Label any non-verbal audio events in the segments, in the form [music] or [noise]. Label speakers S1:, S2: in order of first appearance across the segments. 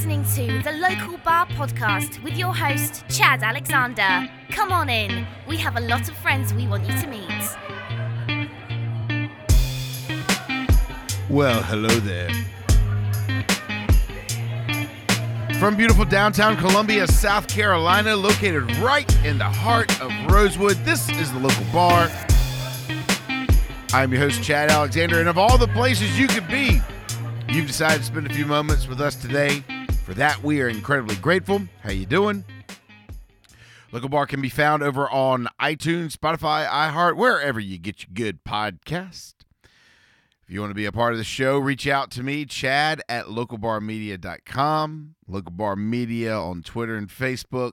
S1: listening to the Local Bar Podcast with your host, Chad Alexander. Come on in. We have a lot of friends we want you to meet.
S2: Well, hello there. From beautiful downtown Columbia, South Carolina, located right in the heart of Rosewood, this is the local bar. I'm your host, Chad Alexander, and of all the places you could be, you've decided to spend a few moments with us today. For that, we are incredibly grateful. How you doing? Local Bar can be found over on iTunes, Spotify, iHeart, wherever you get your good podcast. If you want to be a part of the show, reach out to me, Chad at localbarmedia.com, Local Bar Media on Twitter and Facebook.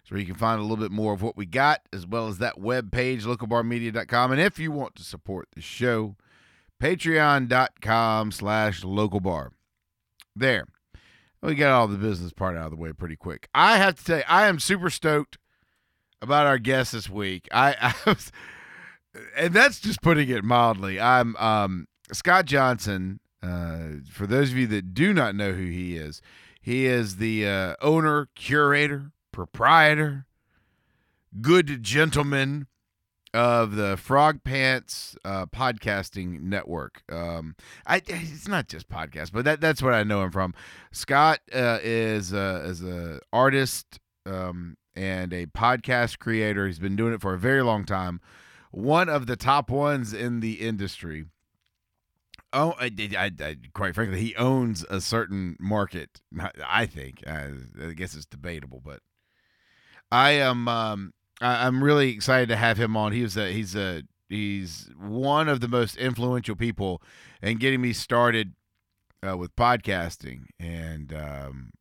S2: It's where you can find a little bit more of what we got, as well as that web page, localbarmedia.com. And if you want to support the show, patreon.com slash localbar. There. We got all the business part out of the way pretty quick. I have to you, I am super stoked about our guest this week. I, [laughs] I was, and that's just putting it mildly. I'm um Scott Johnson, uh, for those of you that do not know who he is, he is the uh, owner, curator, proprietor, good gentleman of the Frog Pants uh, podcasting network. Um, I, it's not just podcast, but that, that's what I know him from. Scott uh, is uh, is a artist um, and a podcast creator. He's been doing it for a very long time. One of the top ones in the industry oh, I, I, I, quite frankly, he owns a certain market. I think. I, I guess it's debatable, but I am. Um, I, am really excited to have him on. He was a. He's a. He's one of the most influential people in getting me started uh, with podcasting, and um,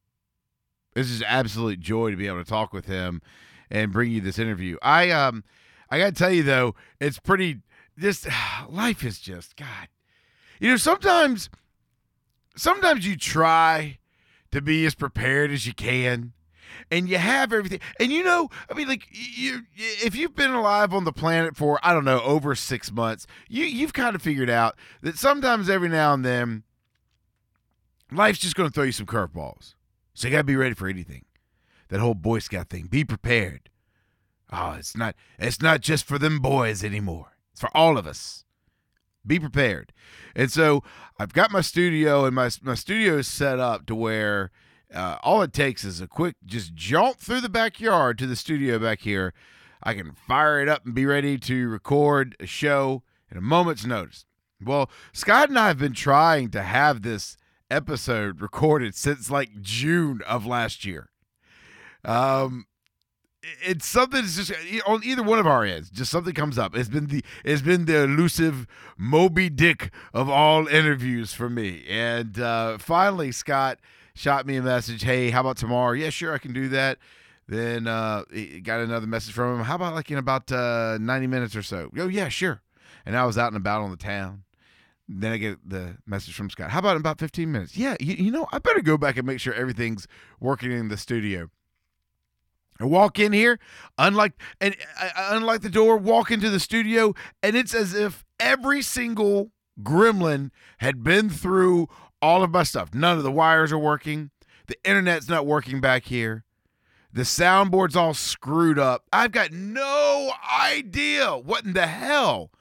S2: this is absolute joy to be able to talk with him and bring you this interview. I um, I got to tell you though, it's pretty. This [sighs] life is just God you know, sometimes sometimes you try to be as prepared as you can and you have everything. And you know i mean like you if you've been alive on the planet for i don't know over six months you you've kind of figured out that sometimes every now and then life's just going to throw you some curveballs. So you got to be ready for anything. That whole boy scout thing be prepared. Oh it's not it's not just for them boys anymore. It's for all of us. Be prepared. And so I've got my studio, and my my studio is set up to where uh, all it takes is a quick just jaunt through the backyard to the studio back here. I can fire it up and be ready to record a show in a moment's notice. Well, Scott and I have been trying to have this episode recorded since like June of last year. Um, it's something that's just on either one of our ends. Just something comes up. It's been the it's been the elusive Moby Dick of all interviews for me. And uh, finally, Scott shot me a message. Hey, how about tomorrow? Yeah, sure, I can do that. Then uh, got another message from him. How about like in about uh, ninety minutes or so? Oh yeah, sure. And I was out and about on the town. Then I get the message from Scott. How about in about fifteen minutes? Yeah, you, you know I better go back and make sure everything's working in the studio. I walk in here, unlike and uh, uh, unlike the door, walk into the studio, and it's as if every single gremlin had been through all of my stuff. None of the wires are working. The internet's not working back here. The soundboard's all screwed up. I've got no idea what in the hell.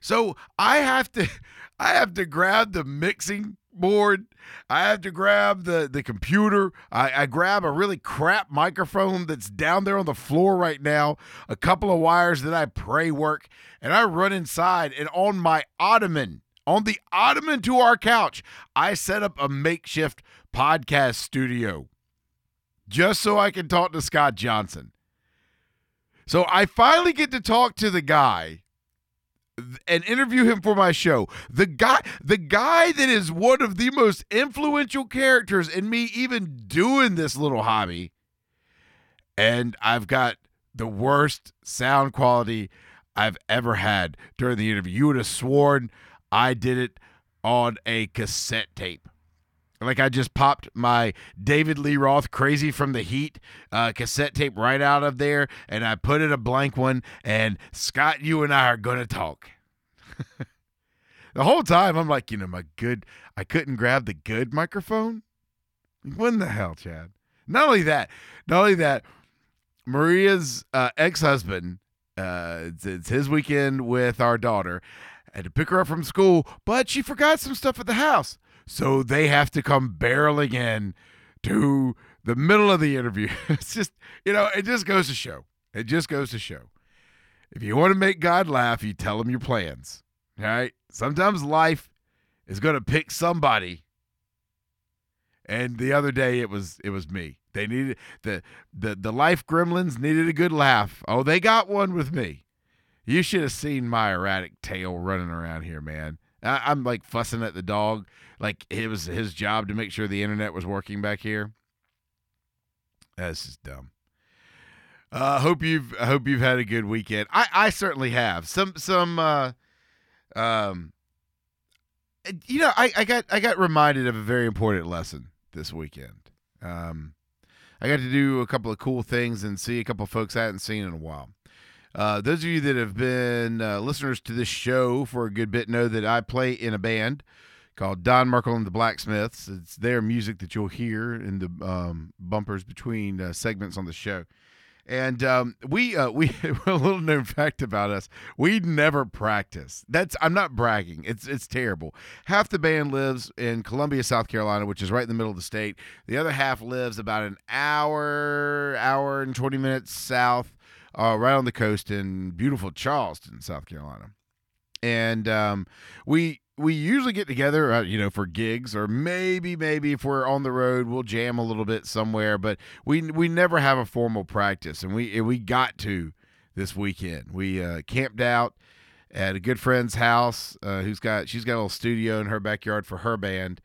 S2: So I have to [laughs] I have to grab the mixing board. I have to grab the the computer. I, I, grab a really crap microphone that's down there on the floor right now. A couple of wires that I pray work, and I run inside. And on my ottoman, on the ottoman to our couch, I set up a makeshift podcast studio, just so I can talk to Scott Johnson. So I finally get to talk to the guy and interview him for my show. The guy the guy that is one of the most influential characters in me even doing this little hobby. And I've got the worst sound quality I've ever had during the interview. You would have sworn I did it on a cassette tape. Like I just popped my David Lee Roth "Crazy from the Heat" uh, cassette tape right out of there, and I put in a blank one. And Scott, you and I are gonna talk. [laughs] the whole time, I'm like, you know, my good. I couldn't grab the good microphone. When the hell, Chad? Not only that, not only that, Maria's uh, ex-husband. Uh, it's, it's his weekend with our daughter. Had to pick her up from school, but she forgot some stuff at the house, so they have to come barreling in to the middle of the interview. [laughs] it's just, you know, it just goes to show. It just goes to show. If you want to make God laugh, you tell him your plans. All right. Sometimes life is going to pick somebody. And the other day it was it was me. They needed the the the life gremlins needed a good laugh. Oh, they got one with me. You should have seen my erratic tail running around here, man. I, I'm like fussing at the dog, like it was his job to make sure the internet was working back here. That's just dumb. Uh, hope you've I hope you've had a good weekend. I, I certainly have. Some some uh, um you know, I, I got I got reminded of a very important lesson this weekend. Um I got to do a couple of cool things and see a couple of folks I hadn't seen in a while. Uh, those of you that have been uh, listeners to this show for a good bit know that I play in a band called Don Merkel and the Blacksmiths. It's their music that you'll hear in the um, bumpers between uh, segments on the show. And um, we uh, we [laughs] a little known fact about us: we never practice. That's I'm not bragging. It's it's terrible. Half the band lives in Columbia, South Carolina, which is right in the middle of the state. The other half lives about an hour, hour and twenty minutes south, uh, right on the coast in beautiful Charleston, South Carolina. And um, we we usually get together, uh, you know, for gigs or maybe maybe if we're on the road, we'll jam a little bit somewhere. But we we never have a formal practice, and we we got to this weekend. We uh, camped out at a good friend's house, uh, who's got she's got a little studio in her backyard for her band.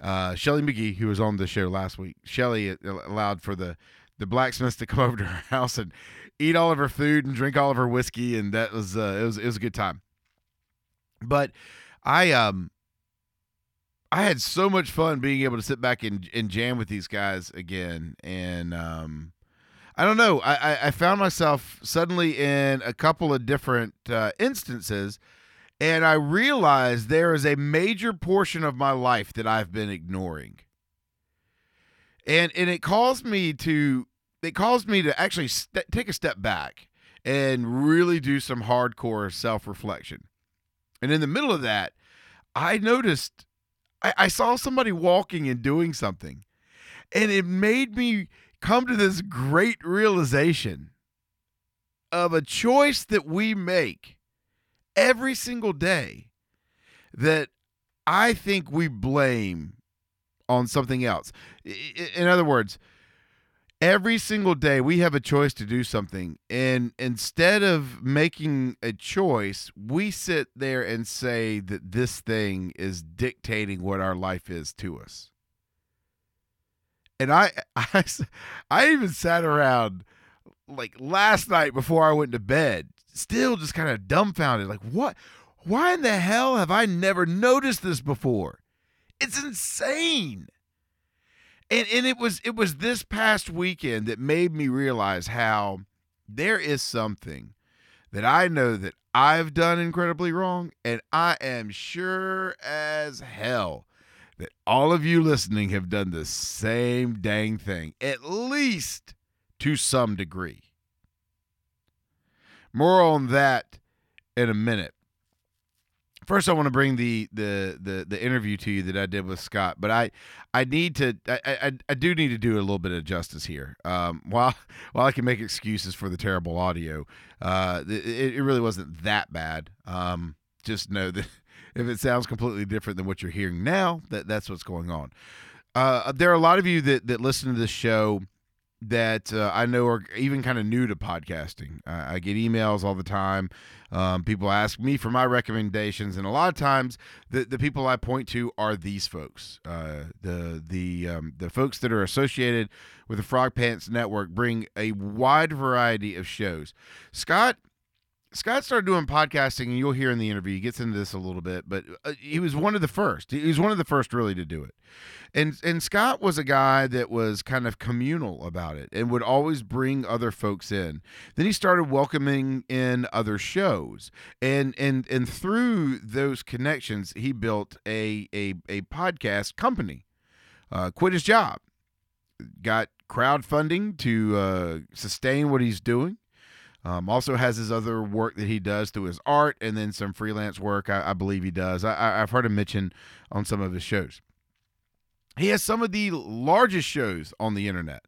S2: Uh, Shelly McGee, who was on the show last week, Shelly uh, allowed for the the blacksmiths to come [laughs] over to her house and eat all of her food and drink all of her whiskey, and that was uh, it was it was a good time. But I um I had so much fun being able to sit back and, and jam with these guys again. And um I don't know. I, I found myself suddenly in a couple of different uh, instances, and I realized there is a major portion of my life that I've been ignoring. And and it caused me to it caused me to actually st- take a step back and really do some hardcore self reflection. And in the middle of that, I noticed I, I saw somebody walking and doing something. And it made me come to this great realization of a choice that we make every single day that I think we blame on something else. In other words, every single day we have a choice to do something and instead of making a choice we sit there and say that this thing is dictating what our life is to us. And i [laughs] i, I even sat around like last night before i went to bed still just kind of dumbfounded like what? Why in the hell have i never noticed this before? It's insane and and it was it was this past weekend that made me realize how there is something that I know that I've done incredibly wrong, and I am sure as hell that all of you listening have done the same dang thing, at least to some degree. More on that in a minute first I want to bring the, the the the interview to you that I did with Scott, but I I need to I I, I do need to do a little bit of justice here. Um, [laughs] while while I can make excuses for the terrible audio, uh, it, it really wasn't that bad. Um, just know that [laughs] if it sounds completely different than what you're hearing now, that that's what's going on. Uh, there are a lot of you that that listen to this show that uh, I know are even kind of new to podcasting. Uh, I get emails all the time. Um, people ask me for my recommendations, and a lot of times the, the people I point to are these folks. Uh, the the um, the folks that are associated with the Frog Pants Network bring a wide variety of shows. Scott Scott started doing podcasting, and you'll hear in the interview, he gets into this a little bit, but uh, he was one of the first. He was one of the first really to do it. And and Scott was a guy that was kind of communal about it and would always bring other folks in. Then he started welcoming in other shows. And and and through those connections, he built a a, a podcast company. Uh, quit his job got crowdfunding to uh, sustain what he's doing. Um, also has his other work that he does through his art and then some freelance work. I, I believe he does. I, have heard him mention on some of his shows. He has some of the largest shows on the internet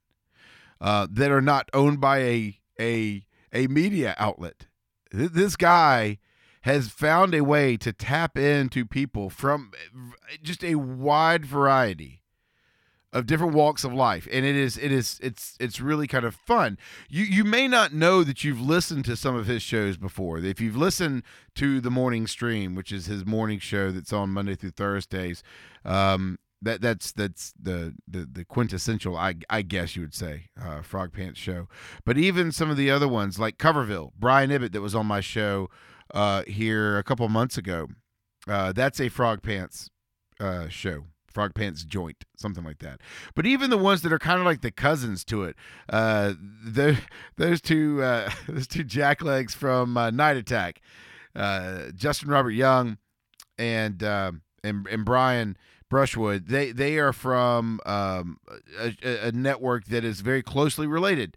S2: uh, that are not owned by a a a media outlet. This guy has found a way to tap into people from just a wide variety of different walks of life and it is it is it's it's really kind of fun you you may not know that you've listened to some of his shows before if you've listened to the morning stream which is his morning show that's on monday through thursdays um, that that's that's the the, the quintessential I, I guess you would say uh, frog pants show but even some of the other ones like coverville brian ibbott that was on my show uh, here a couple months ago. Uh, that's a Frog Pants uh, show. Frog Pants joint, something like that. But even the ones that are kind of like the cousins to it, uh, the, those two, uh, [laughs] those two jacklegs from uh, Night Attack, uh, Justin Robert Young, and um, and and Brian Brushwood. They they are from um, a, a network that is very closely related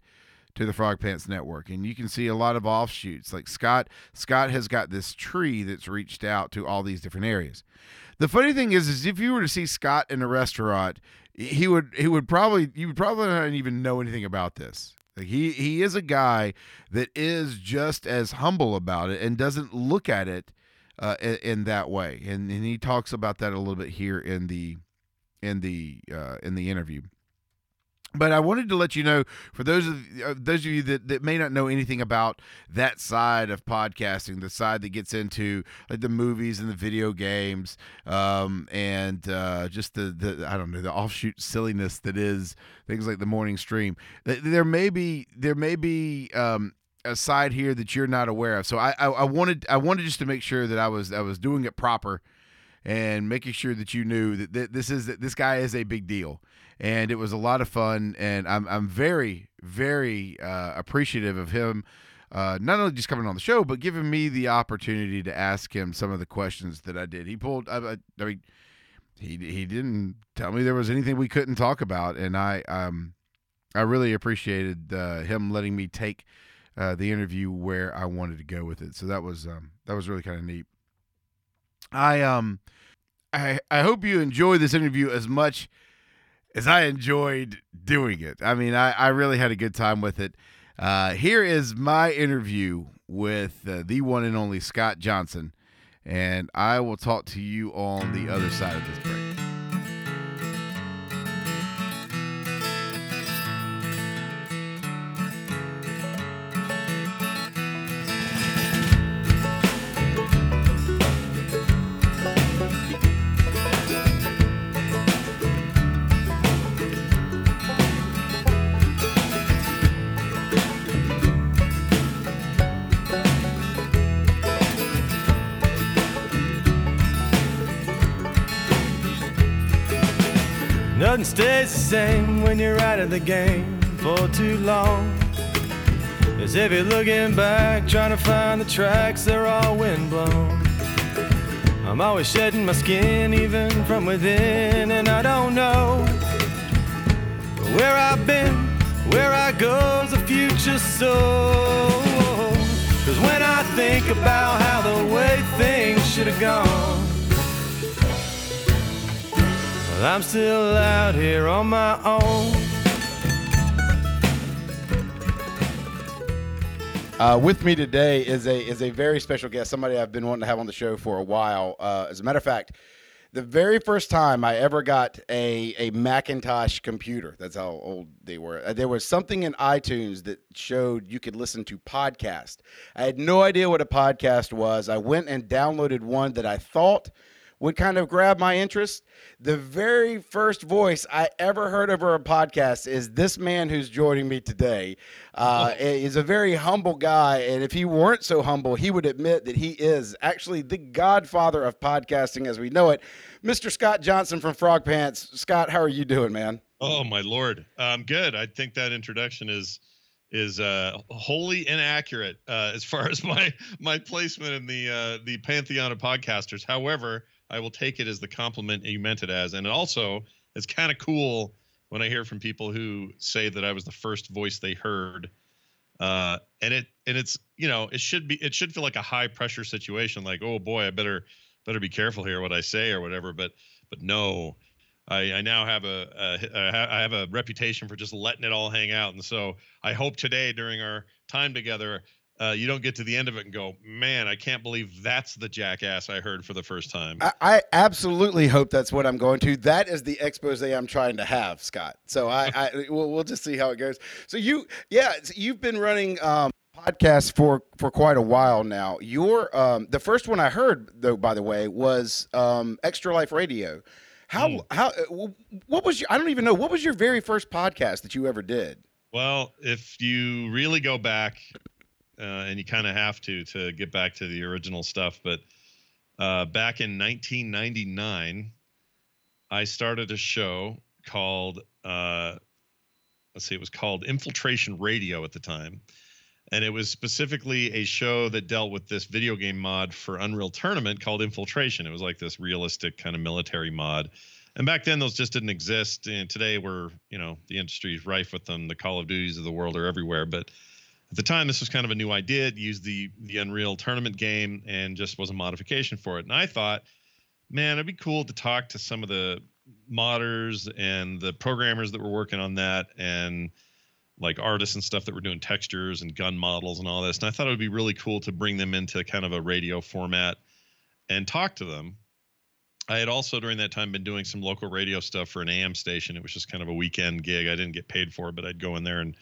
S2: to the Frog Pants Network, and you can see a lot of offshoots. Like Scott, Scott has got this tree that's reached out to all these different areas. The funny thing is, is if you were to see Scott in a restaurant, he would he would probably you would probably not even know anything about this. Like he he is a guy that is just as humble about it and doesn't look at it uh, in, in, that way. And and he talks about that a little bit here in the in the uh, in the interview. But I wanted to let you know, for those of uh, those of you that, that may not know anything about that side of podcasting, the side that gets into like the movies and the video games, um, and uh, just the, the I don't know the offshoot silliness that is things like the morning stream. There may be there may be um, a side here that you're not aware of. So I, I, I wanted I wanted just to make sure that I was I was doing it proper and making sure that you knew that, that this is that this guy is a big deal and it was a lot of fun. And I'm I'm very very uh, appreciative of him. Uh, not only just coming on the show, but giving me the opportunity to ask him some of the questions that I did. He pulled, I, I, I mean, he he didn't tell me there was anything we couldn't talk about, and I um I really appreciated uh, him letting me take uh, the interview where I wanted to go with it. So that was um that was really kind of neat. I um I I hope you enjoy this interview as much as I enjoyed doing it. I mean, I, I really had a good time with it. Uh, here is my interview with uh, the one and only Scott Johnson, and I will talk to you on the other side of this break.
S3: Nothing stays the same when you're out of the game for too long. As if you're looking back, trying to find the tracks, they're all windblown. I'm always shedding my skin, even from within, and I don't know where I've been, where I go's the future so. Cause when I think about how the way things should have gone. I'm still out here on my own.
S2: Uh, with me today is a is a very special guest, somebody I've been wanting to have on the show for a while. Uh, as a matter of fact, the very first time I ever got a a Macintosh computer, that's how old they were. Uh, there was something in iTunes that showed you could listen to podcast. I had no idea what a podcast was. I went and downloaded one that I thought would kind of grab my interest. The very first voice I ever heard over a podcast is this man who's joining me today. Uh, is a very humble guy, and if he weren't so humble, he would admit that he is actually the godfather of podcasting as we know it. Mr. Scott Johnson from Frog Pants. Scott, how are you doing, man?
S4: Oh my lord, I'm good. I think that introduction is is uh, wholly inaccurate uh, as far [laughs] as my my placement in the uh, the pantheon of podcasters. However, I will take it as the compliment you meant it as, and also it's kind of cool when I hear from people who say that I was the first voice they heard. Uh, and it and it's you know it should be it should feel like a high pressure situation like oh boy I better better be careful here what I say or whatever. But but no I, I now have a, a I have a reputation for just letting it all hang out. And so I hope today during our time together uh, you don't get to the end of it and go, man, I can't believe that's the jackass I heard for the first time.
S2: I, I absolutely hope that's what I'm going to. That is the expose I'm trying to have, Scott. So I, [laughs] I we'll, we'll just see how it goes. So you, yeah, so you've been running um, podcasts for for quite a while now. Your um, the first one I heard though, by the way, was um, Extra Life Radio. How mm. how uh, what was your? I don't even know what was your very first podcast that you ever did.
S4: Well, if you really go back uh, and you kind of have to to get back to the original stuff. But uh, back in 1999, I started a show called uh, let's see, it was called Infiltration Radio at the time, and it was specifically a show that dealt with this video game mod for Unreal Tournament called Infiltration. It was like this realistic kind of military mod. And back then, those just didn't exist. And today, we're you know the industry is rife with them. The Call of Duties of the world are everywhere, but at the time this was kind of a new idea it used the the unreal tournament game and just was a modification for it. And i thought man it'd be cool to talk to some of the modders and the programmers that were working on that and like artists and stuff that were doing textures and gun models and all this. And i thought it would be really cool to bring them into kind of a radio format and talk to them. I had also during that time been doing some local radio stuff for an am station. It was just kind of a weekend gig. I didn't get paid for it but i'd go in there and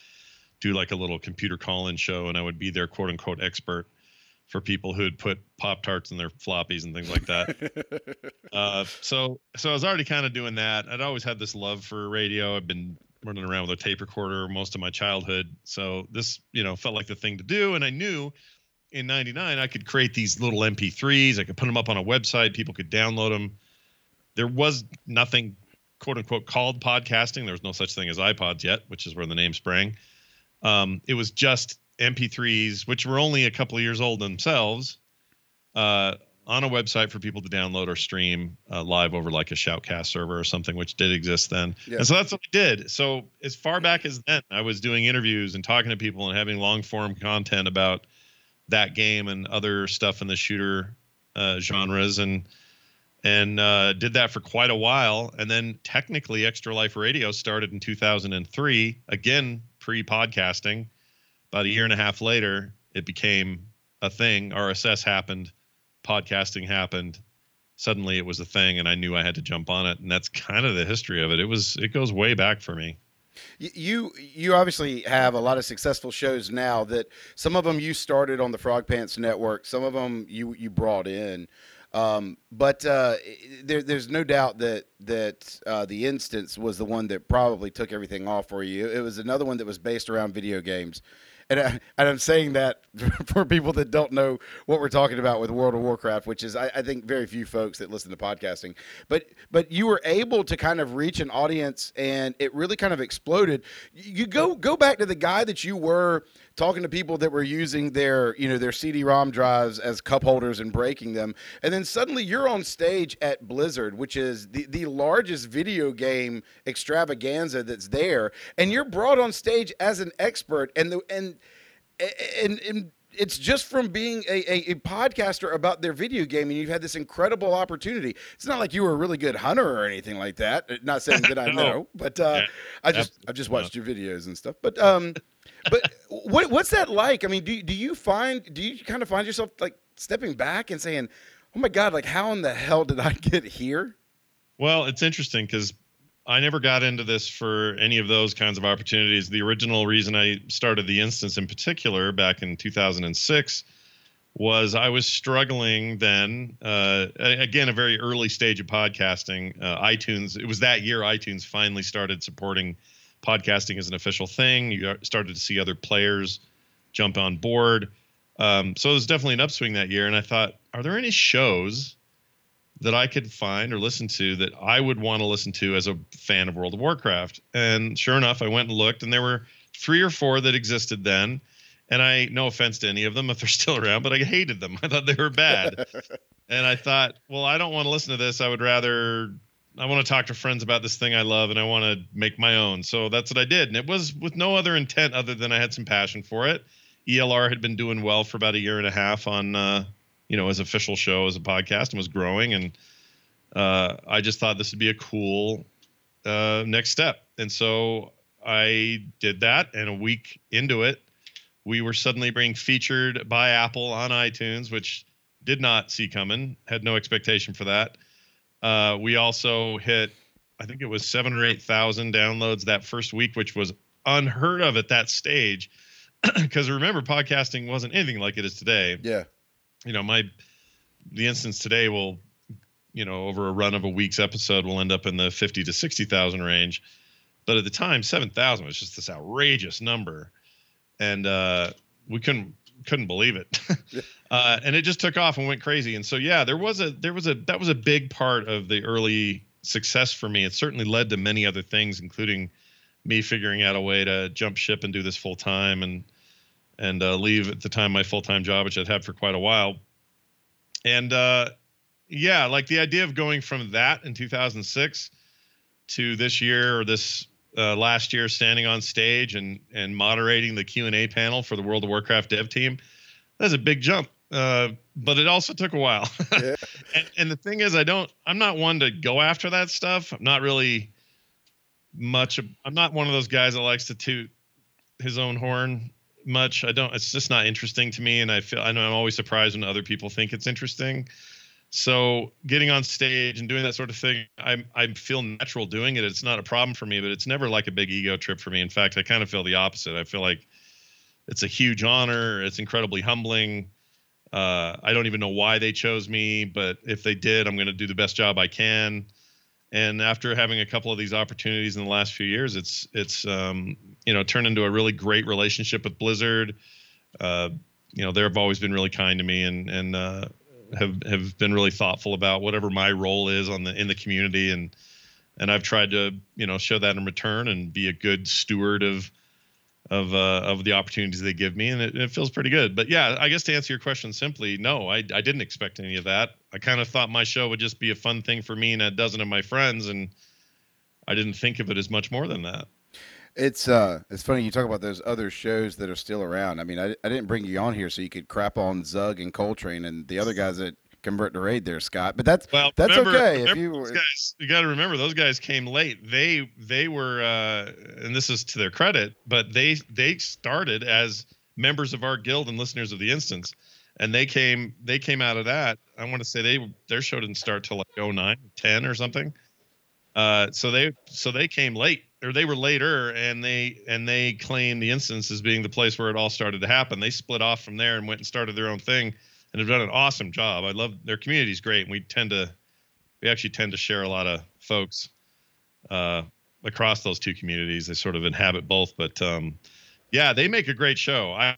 S4: do like a little computer call-in show, and I would be their quote unquote expert for people who had put pop tarts in their floppies and things like that. [laughs] uh, so so I was already kind of doing that. I'd always had this love for radio. I've been running around with a tape recorder most of my childhood, so this you know felt like the thing to do. And I knew in '99 I could create these little MP3s. I could put them up on a website. People could download them. There was nothing quote unquote called podcasting. There was no such thing as iPods yet, which is where the name sprang. Um, it was just MP3s, which were only a couple of years old themselves, uh, on a website for people to download or stream uh, live over like a Shoutcast server or something, which did exist then. Yeah. And so that's what I did. So as far back as then, I was doing interviews and talking to people and having long form content about that game and other stuff in the shooter uh, genres and and uh, did that for quite a while. And then technically, Extra Life Radio started in 2003, again pre podcasting. About a year and a half later, it became a thing. RSS happened, podcasting happened. Suddenly, it was a thing, and I knew I had to jump on it. And that's kind of the history of it. It was it goes way back for me.
S2: You you obviously have a lot of successful shows now. That some of them you started on the Frog Pants Network. Some of them you you brought in. Um, but uh, there, there's no doubt that that uh, the instance was the one that probably took everything off for you. It was another one that was based around video games and, I, and I'm saying that [laughs] for people that don't know what we're talking about with World of Warcraft, which is I, I, think very few folks that listen to podcasting. But but you were able to kind of reach an audience, and it really kind of exploded. You go go back to the guy that you were talking to people that were using their you know their CD-ROM drives as cup holders and breaking them, and then suddenly you're on stage at Blizzard, which is the the largest video game extravaganza that's there, and you're brought on stage as an expert, and the and and, and it's just from being a, a, a, podcaster about their video game and you've had this incredible opportunity. It's not like you were a really good hunter or anything like that. Not saying that I [laughs] no. know, but uh, yeah. I just I've just watched your videos and stuff. But um, but what what's that like? I mean, do do you find do you kind of find yourself like stepping back and saying, "Oh my God, like how in the hell did I [laughs] get here?"
S4: Well, it's interesting because I never got into this for any of those kinds of opportunities. The original reason I started the instance in particular back in 2006 was I was struggling then. Uh, again, a very early stage of podcasting. Uh, iTunes, it was that year iTunes finally started supporting podcasting is an official thing. You started to see other players jump on board. Um, so it was definitely an upswing that year. And I thought, are there any shows that I could find or listen to that I would want to listen to as a fan of World of Warcraft. And sure enough, I went and looked, and there were three or four that existed then. And I, no offense to any of them [laughs] if they're still around, but I hated them. I thought they were bad. [laughs] and I thought, well, I don't want to listen to this. I would rather I want to talk to friends about this thing I love and I want to make my own. So that's what I did. And it was with no other intent other than I had some passion for it. ELR had been doing well for about a year and a half on, uh, you know, as official show as a podcast and was growing. And uh, I just thought this would be a cool uh, next step. And so I did that. And a week into it, we were suddenly being featured by Apple on iTunes, which did not see coming, had no expectation for that. Uh, we also hit, I think it was seven or eight thousand downloads that first week, which was unheard of at that stage. [clears throat] Because remember, podcasting wasn't anything like it is today.
S2: Yeah.
S4: You know, my the instance today will, you know, over a run of a week's episode will end up in the fifty to sixty thousand range. But at the time, seven thousand was just this outrageous number, and uh, we couldn't couldn't believe it. [laughs] uh, and it just took off and went crazy. And so yeah, there was a there was a that was a big part of the early success for me. It certainly led to many other things, including me figuring out a way to jump ship and do this full time and and uh, leave at the time my full time job, which I'd had for quite a while. And uh, yeah, like the idea of going from that in 2006 to this year or this uh, last year standing on stage and and moderating the Q and A panel for the World of Warcraft dev team. That's a big jump, uh, but it also took a while. [laughs]
S2: Yeah.
S4: and, and the thing is, I don't. I'm not one to go after that stuff. I'm not really much. I'm not one of those guys that likes to toot his own horn much. I don't. It's just not interesting to me, and I feel. I know I'm always surprised when other people think it's interesting. So getting on stage and doing that sort of thing, I I feel natural doing it. It's not a problem for me, but it's never like a big ego trip for me. In fact, I kind of feel the opposite. I feel like it's a huge honor. It's incredibly humbling. Uh, I don't even know why they chose me, but if they did, I'm going to do the best job I can. And after having a couple of these opportunities in the last few years, it's it's um, you know turned into a really great relationship with Blizzard. Uh, you know they've always been really kind to me and and uh, have have been really thoughtful about whatever my role is on the in the community and and I've tried to you know show that in return and be a good steward of of uh, of the opportunities they give me and it, it feels pretty good. But yeah, I guess to answer your question simply, no, I I didn't expect any of that. I kind of thought my show would just be a fun thing for me and a dozen of my friends and I didn't think of it as much more than that.
S2: It's uh, it's funny you talk about those other shows that are still around. I mean, I, I didn't bring you on here so you could crap on Zug and Coltrane and the other guys that convert to raid there, Scott. But that's
S4: Well,
S2: that's
S4: remember,
S2: okay if you were.
S4: guys, you got to remember those guys came late. They they were, uh, and this is to their credit, but they they started as members of our guild and listeners of the instance, and they came they came out of that. I want to say they their show didn't start till like 09, 10 or something. Uh, so they so they came late or they were later and they and they claimed the instance as being the place where it all started to happen. They split off from there and went and started their own thing and have done an awesome job. I love their community's great and we tend to we actually tend to share a lot of folks uh, across those two communities. They sort of inhabit both, but um, yeah, they make a great show. I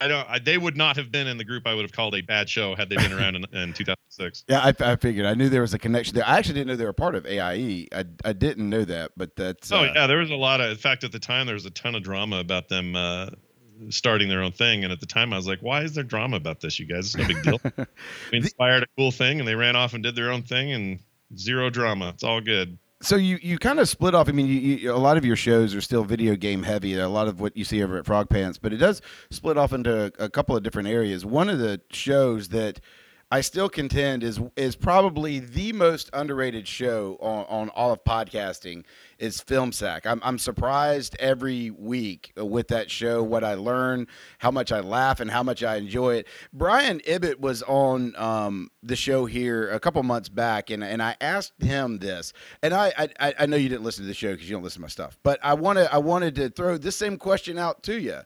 S4: I don't. I, they would not have been in the group I would have called a bad show had they been around in, in 2006. [laughs]
S2: Yeah, I, I figured. I knew there was a connection there. I actually didn't know they were part of AIE. I, I didn't know that, but that's.
S4: Oh
S2: uh,
S4: yeah, there was a lot of. In fact, at the time, there was a ton of drama about them uh, starting their own thing. And at the time, I was like, "Why is there drama about this, you guys? It's no big deal." [laughs] we inspired a cool thing, and they ran off and did their own thing, and zero drama. It's all good.
S2: so you you kind of split off. I mean, you, you, a lot of your shows are still video game heavy. A lot of what you see over at Frog Pants, but it does split off into a, a couple of different areas. One of the shows that I still contend is is probably the most underrated show on, on all of podcasting is Film Sack. I'm I'm surprised every week with that show what I learn, how much I laugh, and how much I enjoy it. Brian Ibbott was on um, the show here a couple months back, and and I asked him this, and I I, I know you didn't listen to the show because you don't listen to my stuff, but I wanted I wanted to throw this same question out to you.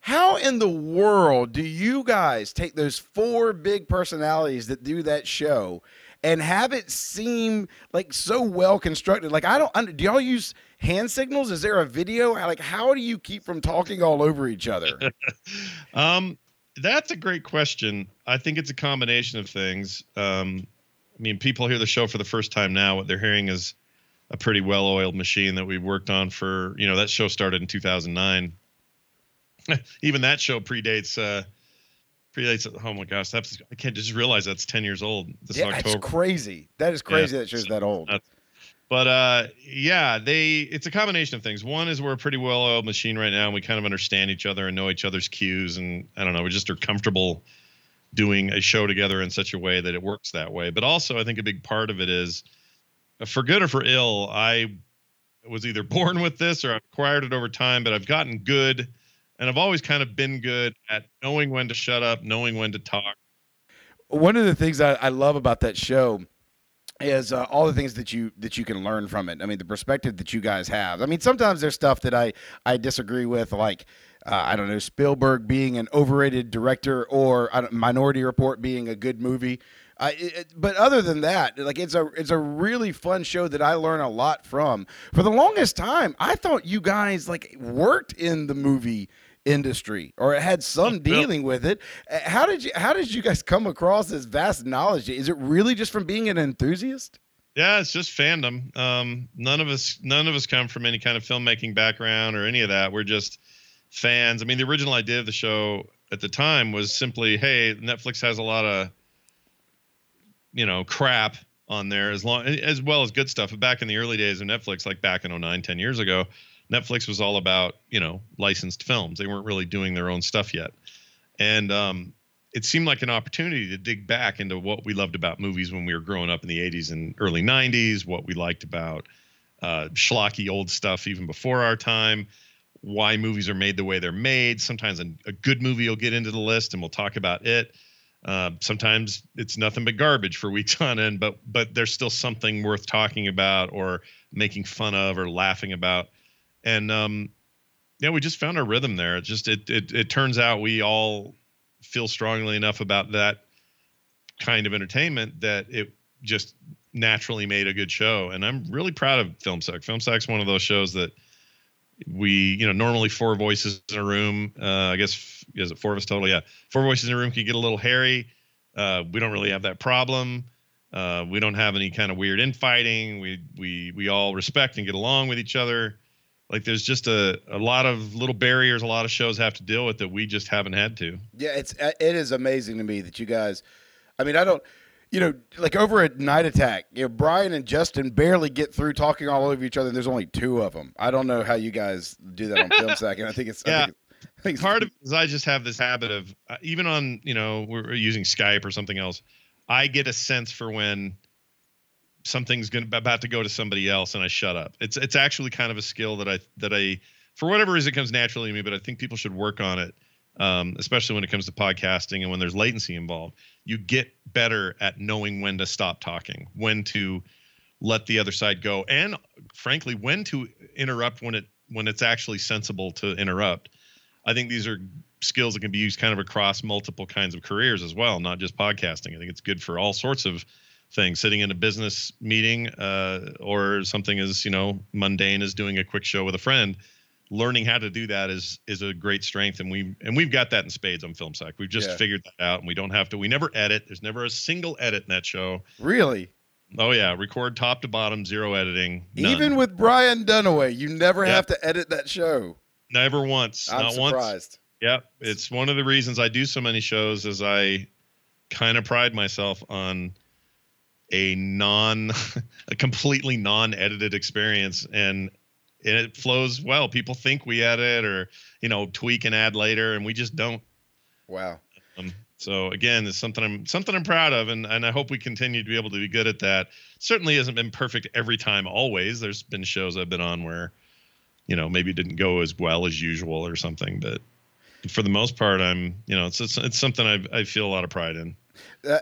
S2: How in the world do you guys take those four big personalities that do that show and have it seem like so well constructed? Like I don't do y'all use hand signals? Is there a video? Like how do you keep from talking all over each other? [laughs]
S4: Um, that's a great question. I think it's a combination of things. Um, I mean, people hear the show for the first time now. What they're hearing is a pretty well-oiled machine that we've worked on for. You know, that show started in 2009. [laughs] Even that show predates uh, predates. Oh my gosh, that's I can't just realize that's ten years old. This
S2: yeah, that's crazy. That is crazy that show's that old.
S4: But uh, yeah, they it's a combination of things. One is we're a pretty well-oiled machine right now, and we kind of understand each other and know each other's cues, and I don't know, we just are comfortable doing a show together in such a way that it works that way. But also, I think a big part of it is, uh, for good or for ill, I was either [laughs] born with this or I've acquired it over time. But I've gotten good, and I've always kind of been good at knowing when to shut up, knowing when to talk.
S2: one of the things I, I love about that show is uh, all the things that you that you can learn from it. I mean, the perspective that you guys have. I mean, sometimes there's stuff that I I disagree with, like uh, I don't know Spielberg being an overrated director or Minority Report being a good movie. It, but other than that, like it's a it's a really fun show that I learn a lot from. For the longest time, I thought you guys like worked in the movie industry or had some [laughs] dealing with it. Uh, How did you how did you guys come across this vast knowledge? Is it really just from being an enthusiast?
S4: Yeah, it's just fandom. Um, none of us, none of us come from any kind of filmmaking background or any of that. We're just fans. I mean, the original idea of the show at the time was simply, hey, Netflix has a lot of, you know, crap on there as long as well as good stuff. But back in the early days of Netflix, like back in 09, 10 years ago, Netflix was all about, you know, licensed films. They weren't really doing their own stuff yet. And um, it seemed like an opportunity to dig back into what we loved about movies when we were growing up in the 80s and early 90s, what we liked about uh, schlocky old stuff even before our time, why movies are made the way they're made. Sometimes a, a good movie will get into the list and we'll talk about it. Uh, sometimes it's nothing but garbage for [laughs] weeks on end, but but there's still something worth talking about or making fun of or laughing about. And um, yeah, we just found our rhythm there. It just it it it turns out we all feel strongly enough about that kind of entertainment that it just naturally made a good show. And I'm really proud of Film Sack. FilmSec's one of those shows that we, you know, normally four voices in a room. Uh, I guess is it four of us total? Yeah, four voices in a room can get a little hairy. Uh, we don't really have that problem. Uh, we don't have any kind of weird infighting. We we we all respect and get along with each other. Like there's just a, a lot of little barriers a lot of shows have to deal with that we just haven't had to.
S2: Yeah, it's uh, it is amazing to me that you guys. I mean, I don't. You know, like over at Night Attack, you know, Brian and Justin barely get through talking all over each other. And there's only two of them. I don't know how you guys do that on film [laughs] sack, and I think it's I
S4: Yeah.
S2: think, it's- I think it's
S4: part of it is I just have this habit of uh, even on you know we're using Skype or something else. I get a sense for when something's going to about to go to somebody else, and I shut up. It's it's actually kind of a skill that I that I for whatever reason comes naturally to me, but I think people should work on it, um, especially when it comes to podcasting and when there's latency involved. You get better at knowing when to stop talking, when to let the other side go, and frankly, when to interrupt when it when it's actually sensible to interrupt. I think these are skills that can be used kind of across multiple kinds of careers as well, not just podcasting. I think it's good for all sorts of things. Sitting in a business meeting uh, or something as you know mundane as doing a quick show with a friend. Learning how to do that is is a great strength, and we and we've got that in spades on Film Sack. We've just
S2: Yeah.
S4: figured that out, and we don't have to. We never edit. There's never a single edit in that show.
S2: really
S4: Oh yeah, record top to bottom, zero editing. None.
S2: even with Brian Dunaway, you never have to edit that show.
S4: never once,
S2: I'm
S4: not once.
S2: surprised.
S4: Yep, it's one of the reasons I do so many shows is I kind of pride myself on a non [laughs] a completely non-edited experience and and it flows well. People think we edit or, you know, tweak and add later and we just don't.
S2: Wow.
S4: Um, so again, it's something I'm something I'm proud of and and I hope we continue to be able to be good at that. Certainly hasn't been perfect every time always. There's been shows I've been on where you know, maybe it didn't go as well as usual or something, but for the most part, I'm, you know, it's it's, it's something I I feel a lot of pride in.
S2: Uh,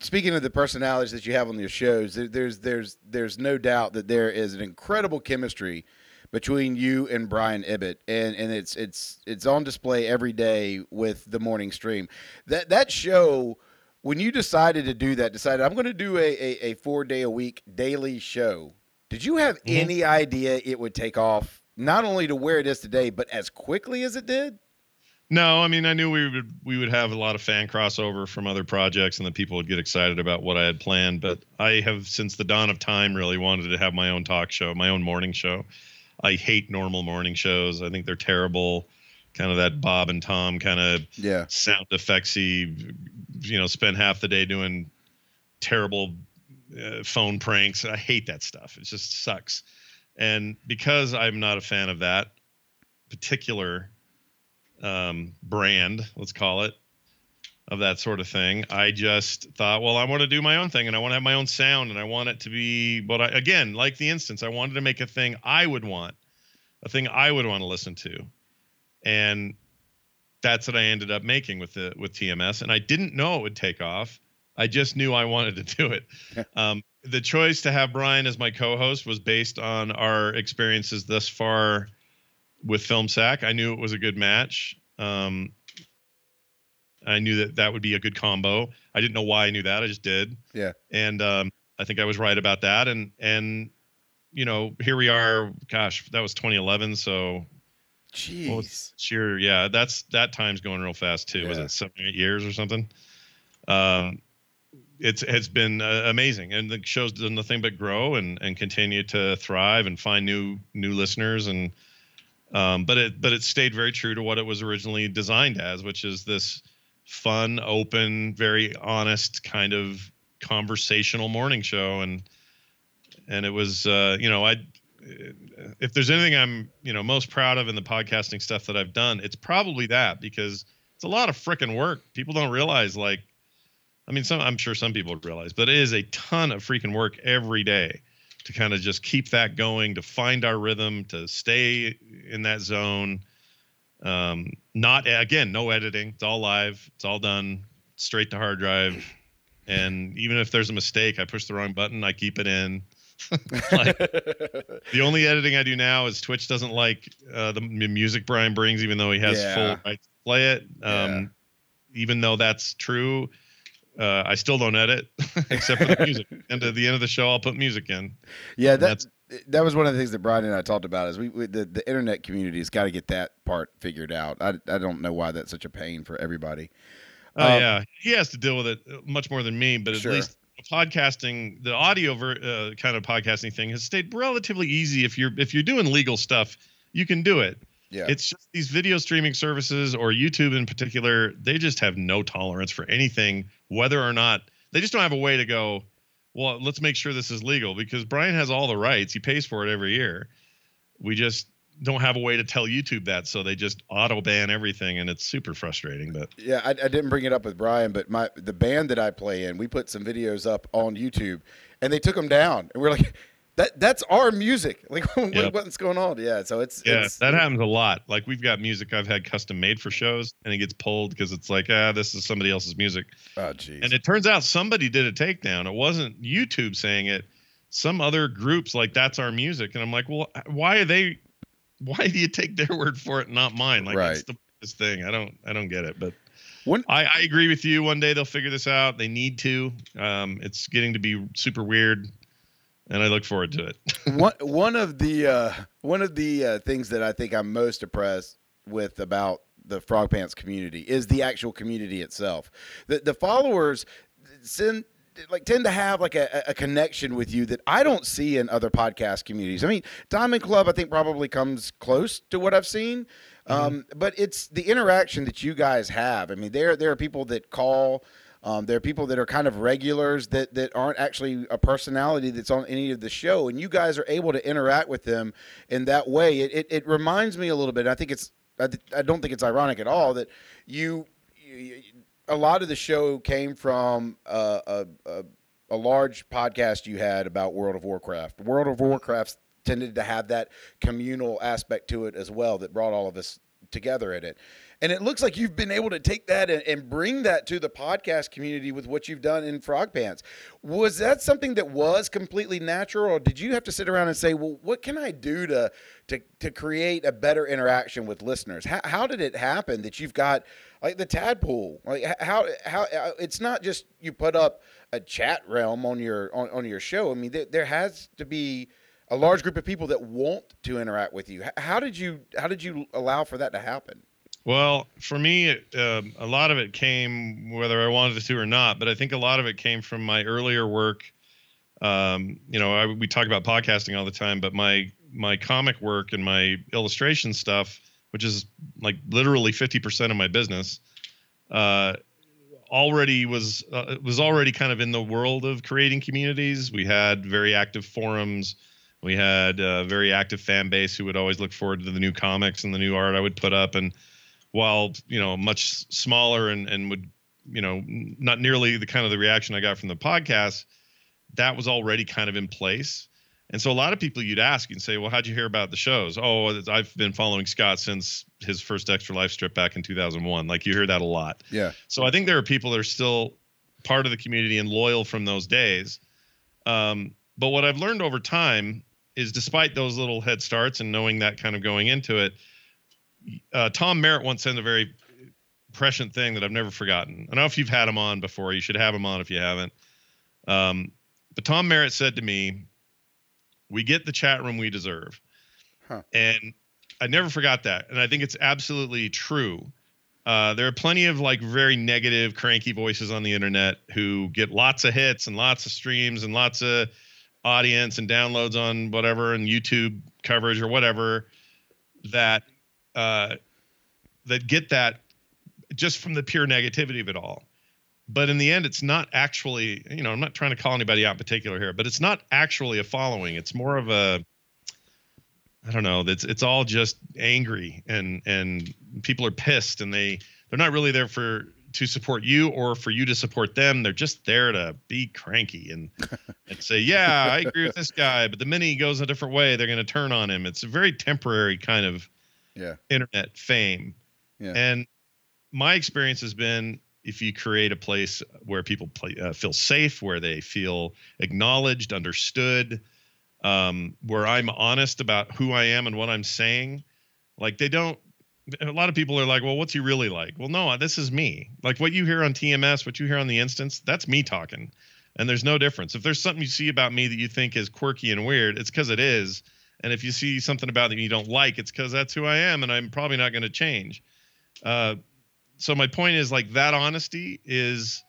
S2: speaking of the personalities that you have on your shows, there, there's there's there's no doubt that there is an incredible chemistry between you and Brian Ibbott, and and it's it's it's on display every day with the morning stream. That that show. When you decided to do that, decided I'm going to do a, a, a four day a week daily show. Did you have
S4: Mhm.
S2: any idea it would take off, not only to where it is today, but as quickly as it did?
S4: No, I mean I knew we would we would have a lot of fan crossover from other projects and that people would get excited about what I had planned. But I have since the dawn of time really wanted to have my own talk show, my own morning show. I hate normal morning shows. I think they're terrible. kind of that Bob and Tom kind of
S2: Yeah.
S4: sound effectsy. You know, spend half the day doing terrible uh, phone pranks. I hate that stuff. It just sucks. And because I'm not a fan of that particular um, brand, let's call it, of that sort of thing, I just thought, well, I want to do my own thing and I want to have my own sound and I want it to be what I, again, like the instance, I wanted to make a thing I would want, a thing I would want to listen to. And that's what I ended up making with the with TMS. And I didn't know it would take off. I just knew I wanted to do it. Um, the choice to have Brian as my co-host was based on our experiences thus far with Film Sack. I knew it was a good match. Um, I knew that that would be a good combo. I didn't know why I knew that. I just did.
S2: Yeah.
S4: And um, I think I was right about that. And and you know, here we are. Gosh, that was 2011. So
S2: Jeez.
S4: was- sure, yeah, that's that time's going real fast too. Was it seven, eight years or something? Um, it's it's been uh, amazing, and the show's done nothing but grow and and continue to thrive and find new new listeners and. Um, but it but it stayed very true to what it was originally designed as, which is this fun, open, very honest kind of conversational morning show, and and it was uh, you know I if there's anything I'm you know most proud of in the podcasting stuff that I've done, it's probably that because it's a lot of freaking work. People don't realize like, I mean, some I'm sure some people realize, but it is a ton of freaking work every day to kind of just keep that going, to find our rhythm, to stay in that zone. Um, not again, no editing. It's all live. It's all done straight to hard drive. And even if there's a mistake, I push the wrong button, I keep it in. [laughs] like, the only editing I do now is Twitch doesn't like uh, the m- music Brian brings, even though he has
S2: Yeah.
S4: full right to play it. Um, Even though that's true, uh, I still don't edit [laughs] except for the music. [laughs] and at the end of the show, I'll put music in.
S2: Yeah, that
S4: That's-
S2: that was one of the things that Brian and I talked about. Is we, we the the internet community has got to get that part figured out. I I don't know why that's such a pain for everybody.
S4: Oh
S2: Um,
S4: yeah, he has to deal with it uh, much more than me. But at
S2: Sure.
S4: least podcasting, the audio ver- uh, kind of podcasting thing has stayed relatively easy. If you're if you're doing legal stuff, you can do it.
S2: Yeah,
S4: It's just these video streaming services or YouTube in particular, they just have no tolerance for anything, whether or not they just don't have a way to go, well, let's make sure this is legal because Brian has all the rights. He pays for it every year. We just don't have a way to tell YouTube that. So they just auto ban everything and it's super frustrating. But
S2: yeah. I, I didn't bring it up with Brian, but my the band that I play in, we put some videos up on YouTube, and they took them down, and we're like, that that's our music. [laughs] Like,
S4: Yep.
S2: what's going on? Yeah, so it's
S4: yeah,
S2: it's,
S4: that happens a lot. Like we've got music I've had custom made for shows and it gets pulled because it's like, ah, this is somebody else's music.
S2: Oh, jeez.
S4: And it turns out somebody did a takedown. It wasn't YouTube saying it. Some other groups like that's our music, and I'm like, well, why are they? Why do you take their [laughs] word for it, and not mine? Like
S2: Right.
S4: it's the this thing. I don't, I don't get it. But
S2: One-
S4: I, I agree with you. One day they'll figure this out. They need to. Um, it's getting to be super weird, and I look forward to it. [laughs]
S2: one one of the uh, one of the uh, things that I think I'm most impressed with about the Frog Pants community is the actual community itself. The the followers send like tend to have like a, a connection with you that I don't see in other podcast communities. I mean, Diamond Club I think probably comes close to what I've seen. Um, but it's the interaction that you guys have. I mean, there there are people that call um, there are people that are kind of regulars that, that aren't actually a personality that's on any of the show, and you guys are able to interact with them in that way. It, it, it reminds me a little bit. I think it's I, I don't think it's ironic at all that you, you a lot of the show came from uh, a, a a large podcast you had about World of Warcraft. World of Warcraft tended to have that communal aspect to it as well that brought all of us together in it. And it looks like you've been able to take that and, and bring that to the podcast community with what you've done in Frog Pants. Was that something that was completely natural, or did you have to sit around and say, "Well, what can I do to to to create a better interaction with listeners"? How, how did it happen that you've got like the tadpole? Like how how uh, it's not just you put up a chat realm on your on, on your show. I mean, there, there has to be a large group of people that want to interact with you. How did you how did you allow for that to happen?
S4: Well, for me, um, a lot of it came whether I wanted it to or not, but I think a lot of it came from my earlier work. Um, you know, I, we talk about podcasting all the time, but my my comic work and my illustration stuff, which is like literally 50% of my business, uh, already was uh, was already kind of in the world of creating communities. We had very active forums. We had a very active fan base who would always look forward to the new comics and the new art I would put up. And while you know much smaller and and would you know not nearly the kind of the reaction I got from the podcast, that was already kind of in place. And so a lot of people you'd ask and say, "Well, how'd you hear about the shows?" "Oh, I've been following Scott since his first Extra Life strip back in 2001." Like you hear that a lot.
S2: Yeah.
S4: So I think there are people that are still part of the community and loyal from those days. Um, but what I've learned over time is, despite those little head starts and knowing that kind of going into it, uh, Tom Merritt once said a very prescient thing that I've never forgotten. I don't know if you've had him on before. You should have him on if you haven't. Um, but Tom Merritt said to me, "We get the chat room we deserve,"
S2: Huh.
S4: and I never forgot that. And I think it's absolutely true. Uh, there are plenty of like very negative, cranky voices on the internet who get lots of hits and lots of streams and lots of audience and downloads on whatever and YouTube coverage or whatever that uh, that get that just from the pure negativity of it all. But in the end, it's not actually, you know, I'm not trying to call anybody out in particular here, but it's not actually a following. It's more of a, I don't know. It's it's all just angry and and people are pissed and they they're not really there for to support you or for you to support them. They're just there to be cranky and [laughs] and say, yeah, I agree with this guy, but the minute he goes a different way, they're going to turn on him. It's a very temporary kind of
S2: Yeah.
S4: internet fame.
S2: Yeah.
S4: And my experience has been if you create a place where people play, uh, feel safe, where they feel acknowledged, understood, um, where I'm honest about who I am and what I'm saying, like they don't. A lot of people are like, "Well, what's he really like?" Well, no, this is me. Like what you hear on TMS, what you hear on the instance, that's me talking, and there's no difference. If there's something you see about me that you think is quirky and weird, it's because it is. And if you see something about it you don't like, it's because that's who I am, and I'm probably not going to change. Uh, so my point is like that honesty is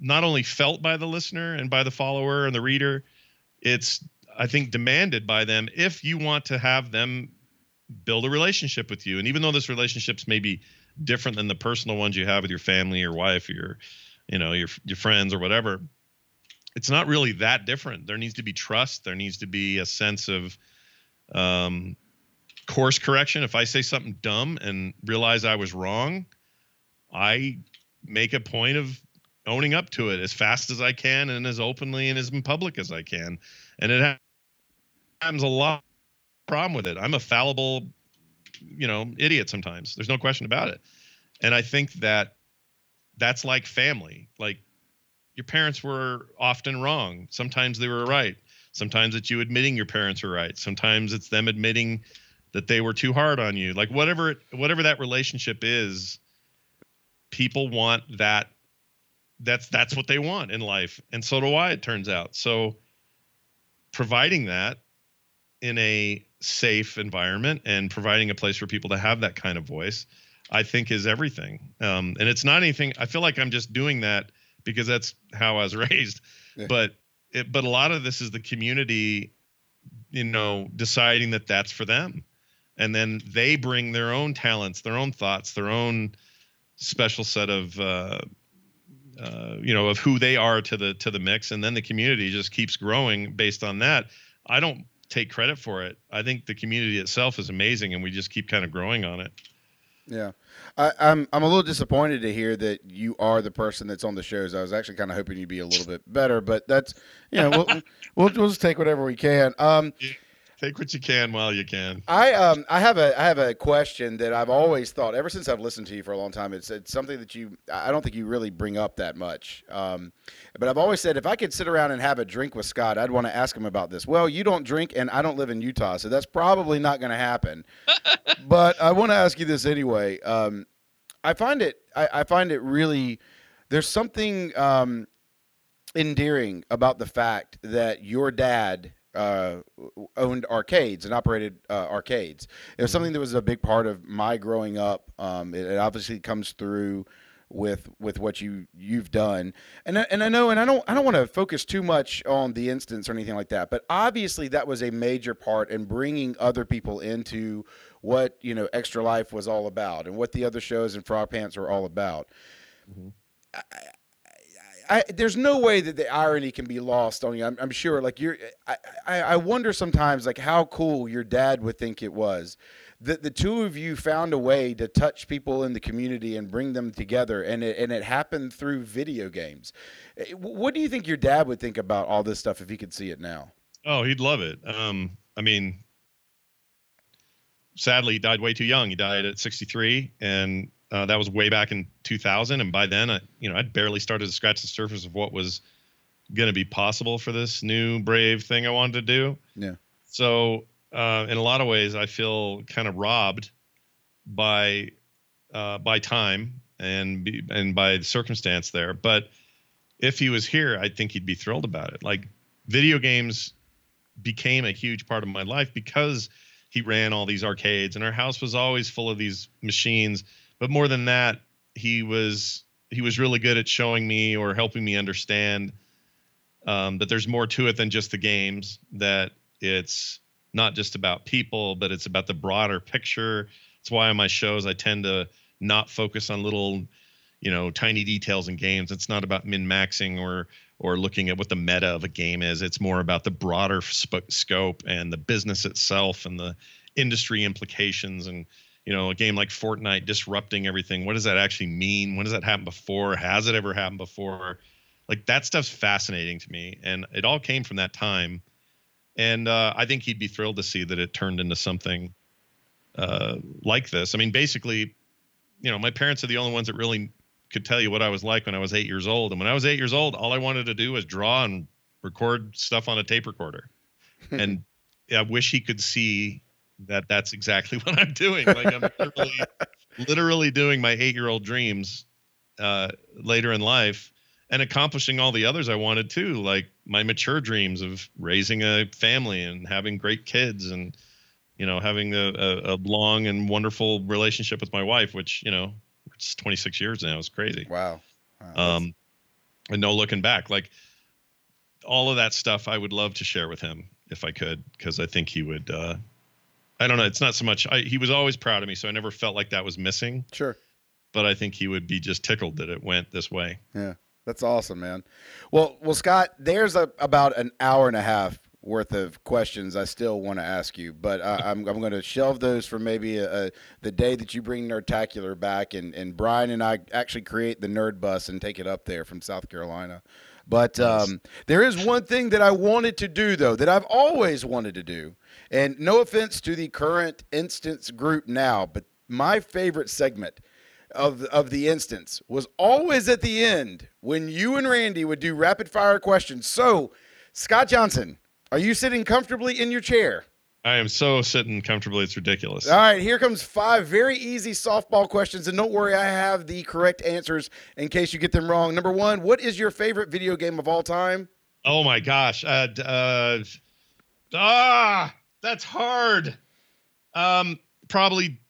S4: not only felt by the listener and by the follower and the reader, it's I think demanded by them if you want to have them build a relationship with you. And even though this relationships may be different than the personal ones you have with your family, your wife, your you know your your friends or whatever, it's not really that different. There needs to be trust. There needs to be a sense of um, course correction. If I say something dumb and realize I was wrong, I make a point of owning up to it as fast as I can and as openly and as in public as I can. And it ha- happens a lot problem with it. I'm a fallible, you know, idiot sometimes. There's no question about it. And I think that that's like family. Like your parents were often wrong. Sometimes they were right. Sometimes it's you admitting your parents were right. Sometimes it's them admitting that they were too hard on you. Like whatever whatever that relationship is, people want that that's that's what they want in life. And so do I, it turns out. So providing that in a safe environment and providing a place for people to have that kind of voice, I think is everything. Um, and it's not anything. I feel like I'm just doing that because that's how I was [laughs] raised.
S2: Yeah.
S4: But it, but a lot of this is the community, you know, deciding that that's for them, and then they bring their own talents, their own thoughts, their own special set of. Uh, uh, you know of who they are to the to the mix and then the community just keeps growing based on that i don't take credit for it i think the community itself is amazing and we just keep kind of growing on it
S2: Yeah, I, I'm I'm a little disappointed to hear that you are the person that's on the shows. I was actually kind of hoping you'd be a little bit better, but that's you know we'll [laughs] we'll, we'll just take whatever we can. Um,
S4: take what you can while you can
S2: I um I have a I have a question that I've always thought ever since I've listened to you for a long time. It's it's something that you I don't think you really bring up that much. Um, but I've always said if I could sit around and have a drink with Scott, I'd want to ask him about this. Well, you don't drink, and I don't live in Utah, so that's probably not going to happen. [laughs] but I want to ask you this anyway. Um, I find it I, I find it really there's something um, endearing about the fact that your dad uh, owned arcades and operated uh, arcades. It was something that was a big part of my growing up. Um, it, it obviously comes through with with what you you've done. And I, and I know and I don't I don't want to focus too much on the instance or anything like that, but obviously that was a major part in bringing other people into what, you know, Extra Life was all about and what the other shows and Frog Pants were all about. I, I, there's no way that the irony can be lost on you. I'm, I'm sure. Like you're, I, I, I wonder sometimes like how cool your dad would think it was that the two of you found a way to touch people in the community and bring them together, and it, and it happened through video games. Eh, What do you think your dad would think about all this stuff if he could see it now?
S4: Oh, he'd love it. Um, I mean, sadly, he died way too young. He died at 63, and uh, that was way back in 2000. And by then, I, you know, I'd barely started to scratch the surface of what was going to be possible for this new brave thing I wanted to do.
S2: Yeah.
S4: So, uh, in a lot of ways, I feel kind of robbed by uh, by time and be, and by the circumstance there. But if he was here, I think he'd be thrilled about it. Like video games became a huge part of my life because he ran all these arcades and our house was always full of these machines but more than that he was he was really good at showing me or helping me understand um, that there's more to it than just the games that it's not just about people but it's about the broader picture. It's why on my shows i tend to not focus on little you know tiny details in games. It's not about min maxing or or looking at what the meta of a game is. It's more about the broader sp- scope and the business itself and the industry implications and you know a game like fortnite disrupting everything. What does that actually mean? When does that happen before? Has it ever happened before? Like that stuff's fascinating to me and it all came from that time. And uh, i think he'd be thrilled to see that it turned into something uh, like this. I mean basically you know my parents are the only ones that really could tell you what I was like when I was eight years old. And when I was eight years old, all I wanted to do was draw and record stuff on a tape recorder. [laughs] and I wish he could see that that's exactly [laughs] what I'm doing. Like I'm literally, [laughs] literally doing my eight year old dreams uh, later in life and accomplishing all the others I wanted too, like my mature dreams of raising a family and having great kids and, you know, having a, a, a long and wonderful relationship with my wife, which, you know, it's 26 years now. It's crazy.
S2: Wow. Wow,
S4: Um, and no looking back. Like all of that stuff, I would love to share with him if I could, because I think he would. Uh, I don't know. It's not so much. I, he was always proud of me, so I never felt like that was missing.
S2: sure.
S4: But I think he would be just tickled that it went this way.
S2: Yeah, that's awesome, man. Well, well, Scott, there's a, about an hour and a half worth of questions I still want to ask you, but I, I'm I'm going to shelve those for maybe a, a, the day that you bring Nerdtacular back, and and Brian and I actually create the Nerd Bus and take it up there from South Carolina. But um, there is one thing that I wanted to do, though, that I've always wanted to do. And no offense to the current instance group now, but my favorite segment of of the instance was always at the end when you and Randy would do rapid fire questions. So, Scott Johnson, are you sitting comfortably in your chair?
S4: I am so sitting comfortably. It's ridiculous.
S2: All right, here comes five very easy softball questions, and don't worry, I have the correct answers in case you get them wrong. Number one, what is your favorite video game of all time?
S4: Oh my gosh. Uh, uh, ah, that's hard. Um, probably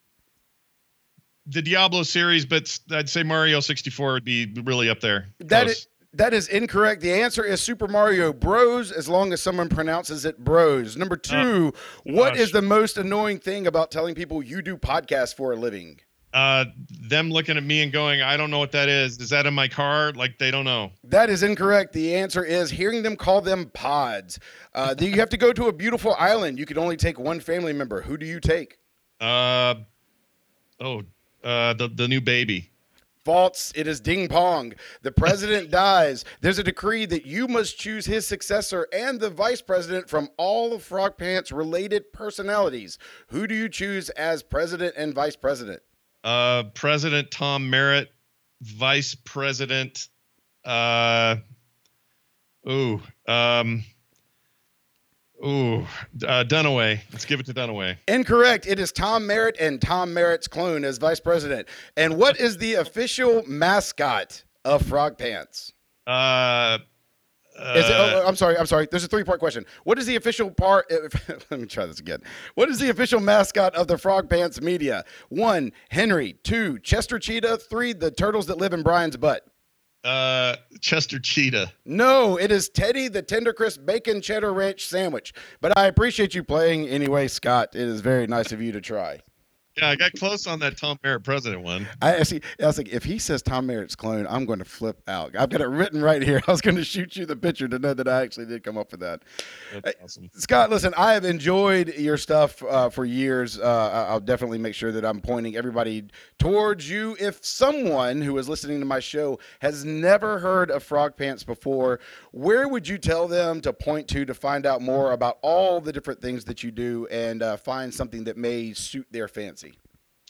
S4: the Diablo series, but I'd say Mario 64 would be really up there.
S2: That that is incorrect. The answer is Super Mario Bros. As long as someone pronounces it Bros. Number two, what
S4: gosh.
S2: is the most annoying thing about telling people you do podcasts for a living?
S4: Uh, them looking at me and going, I don't know what that is. Is that in my car? Like they don't know.
S2: That is incorrect. The answer is hearing them call them pods. Uh, you have to go to a beautiful island. You can only take one family member. Who do you take?
S4: Uh, oh, uh, the the new baby.
S2: False. It is ding pong. The president [laughs] dies. There's a decree that you must choose his successor and the vice president from all of Frog Pants related personalities. Who do you choose as president and vice president?
S4: Uh, President Tom Merritt, Vice President. Uh, ooh, um, ooh, uh, Dunaway. Let's give it to Dunaway.
S2: Incorrect. It is Tom Merritt and Tom Merritt's clone as vice president. And what is the official mascot of Frog Pants?
S4: Uh,
S5: it, oh, I'm sorry. I'm sorry. There's a three part question. What is the official part? [laughs] let me try this again. What is the official mascot of the Frog Pants Media? One, Henry. Two, Chester Cheetah. Three, the turtles that live in Brian's butt.
S4: Uh, Chester Cheetah.
S5: No, it is Teddy the Tender Crisp Bacon Cheddar Ranch Sandwich. But I appreciate you playing anyway, Scott. It is very nice of you to try.
S4: Yeah, I got close on that Tom Merritt president one.
S5: I see. I was like, if he says Tom Merritt's clone, I'm going to flip out. I've got it written right here. [laughs] I was going to shoot you the picture to know that I actually did come up with that.
S4: That's awesome.
S5: Scott, listen, I have enjoyed your stuff uh, for years. Uh, I'll definitely make sure that I'm pointing everybody towards you. If someone who is listening to my show has never heard of Frog Pants before, where would you tell them to point to to find out more about all the different things that you do and uh, find something that may suit their fancy?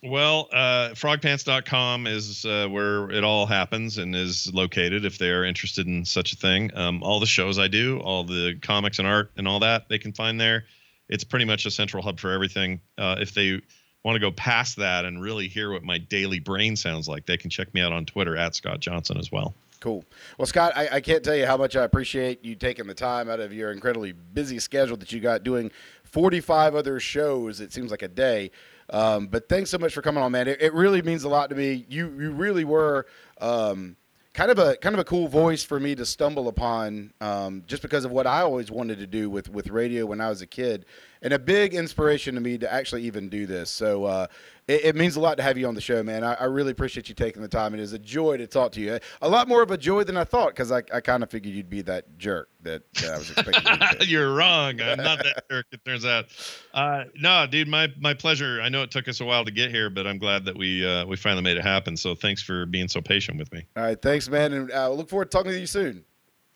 S4: Well, uh, frogpants.com is uh, where it all happens and is located if they are interested in such a thing. Um, all the shows I do, all the comics and art and all that, they can find there. It's pretty much a central hub for everything. Uh, if they want to go past that and really hear what my daily brain sounds like, they can check me out on Twitter at Scott Johnson as well.
S5: Cool. Well, Scott, I, I, can't tell you how much I appreciate you taking the time out of your incredibly busy schedule that you got doing 45 other shows, it seems like a day. Um, but thanks so much for coming on, man. It, it, really means a lot to me. You you really were um, kind of a kind of a cool voice for me to stumble upon, um, just because of what I always wanted to do with with radio when I was a kid, and a big inspiration to me to actually even do this. So uh, it, it, means a lot to have you on the show, man. I, I, really appreciate you taking the time. It is a joy to talk to you. A lot more of a joy than I thought because I, I kind of figured you'd be that jerk that, I was expecting.
S4: you are [laughs] wrong. I'm not that [laughs] jerk. It turns out. Uh, no, dude, my my pleasure. I know it took us a while to get here, but I'm glad that we uh, we finally made it happen. So thanks for being so patient with me.
S5: All right, thanks, man, and I uh, look forward to talking to you soon.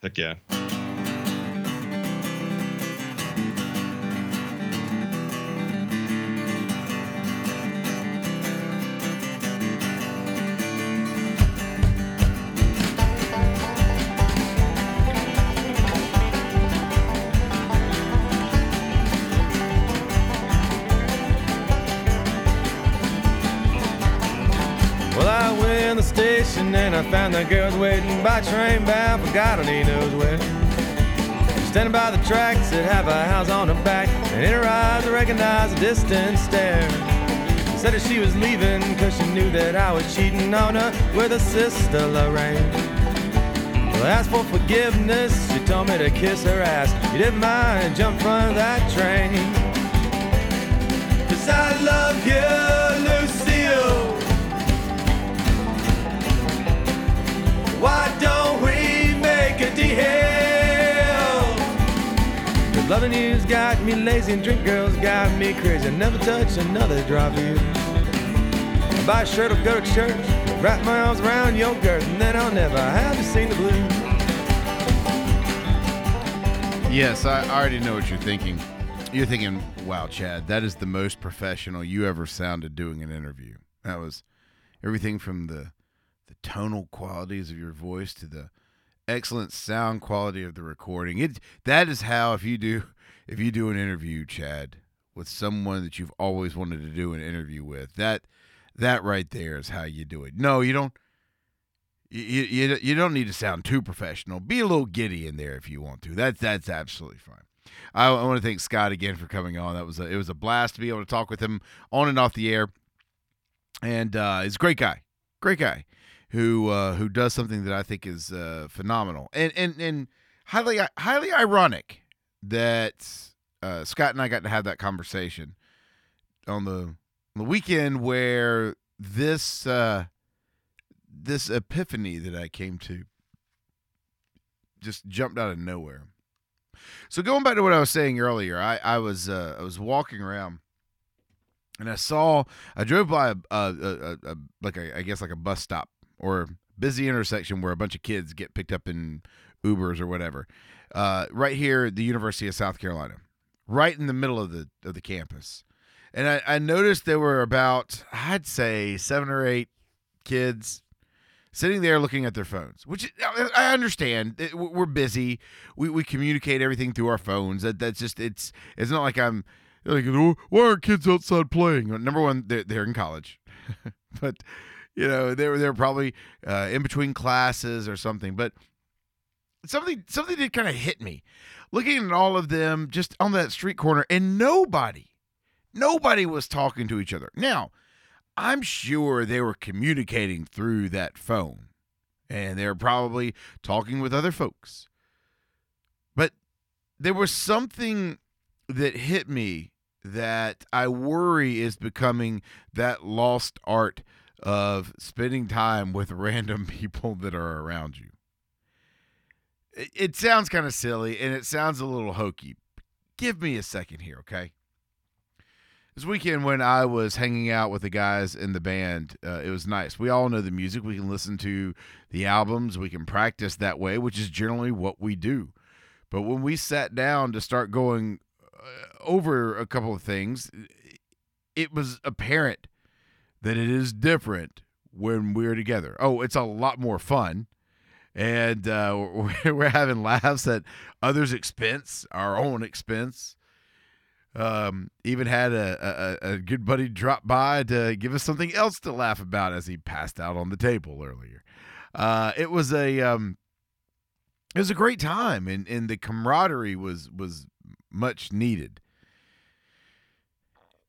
S4: Heck yeah.
S3: Found the girls waiting by train bound for God only knows where. Standing by the tracks that have a house on her back, and in her eyes I recognized a distant stare. Said that she was leaving cause she knew that I was cheating on her with her sister Lorraine. Well, asked for forgiveness, she told me to kiss her ass. You didn't mind, jump from that train. Cause I love you, Lucille. Why don't we make a deal? Cause loving you's got me lazy and drink girls got me crazy. I never touch another drop of you. Buy a shirt or go to church, wrap my arms around your girth, and then I'll never have to sing the blues.
S2: Yes, I already know what you're thinking. You're thinking, wow, Chad, that is the most professional you ever sounded doing an interview. That was everything from the tonal qualities of your voice to the excellent sound quality of the recording. It that is how if you do if you do an interview, Chad, with someone that you've always wanted to do an interview with, that that right there is how you do it. No, you don't. You, you, you don't need to sound too professional. Be a little giddy in there if you want to. That's that's absolutely fine. I, I want to thank Scott again for coming on. That was a, it was a blast to be able to talk with him on and off the air. And uh, he's a great guy, great guy who uh, who does something that I think is uh, phenomenal and and and highly highly ironic that uh, Scott and I got to have that conversation on the on the weekend where this uh, this epiphany that I came to just jumped out of nowhere. So going back to what I was saying earlier, I I was uh, I was walking around and I saw I drove by a, a, a, a like a, I guess like a bus stop or busy intersection where a bunch of kids get picked up in Ubers or whatever. Uh, right here the University of South Carolina, right in the middle of the of the campus. And I, I noticed there were about I'd say seven or eight kids sitting there looking at their phones, which I understand. We're busy. We, we communicate everything through our phones. That that's just it's it's not like I'm like why aren't kids outside playing? Number one, they're, they're in college, [laughs] but you know, they were they were probably uh, in between classes or something. But something something did kind of hit me looking at all of them just on that street corner and nobody nobody was talking to each other now i'm sure they were communicating through that phone and they were probably talking with other folks but there was something that hit me that i worry is becoming that lost art of spending time with random [laughs] people that are around you it, it sounds kind of silly and it sounds a little hokey. Give me a second here, okay? This weekend, when I was hanging out with the guys in the band, uh, it was nice. We all know the music. We can listen to the albums. We can practice that way, which is generally what we do. But when we sat down to start going uh, over a couple of things, it was apparent that it is different when we're together. Oh, it's a lot more fun and uh, [laughs] we're, having laughs at others' expense, our own expense. Um, even had a, a, a good buddy drop by to give us something else to laugh about as he passed out on the table earlier. Uh, it was a um, it was a great time, and, and the camaraderie was was much needed.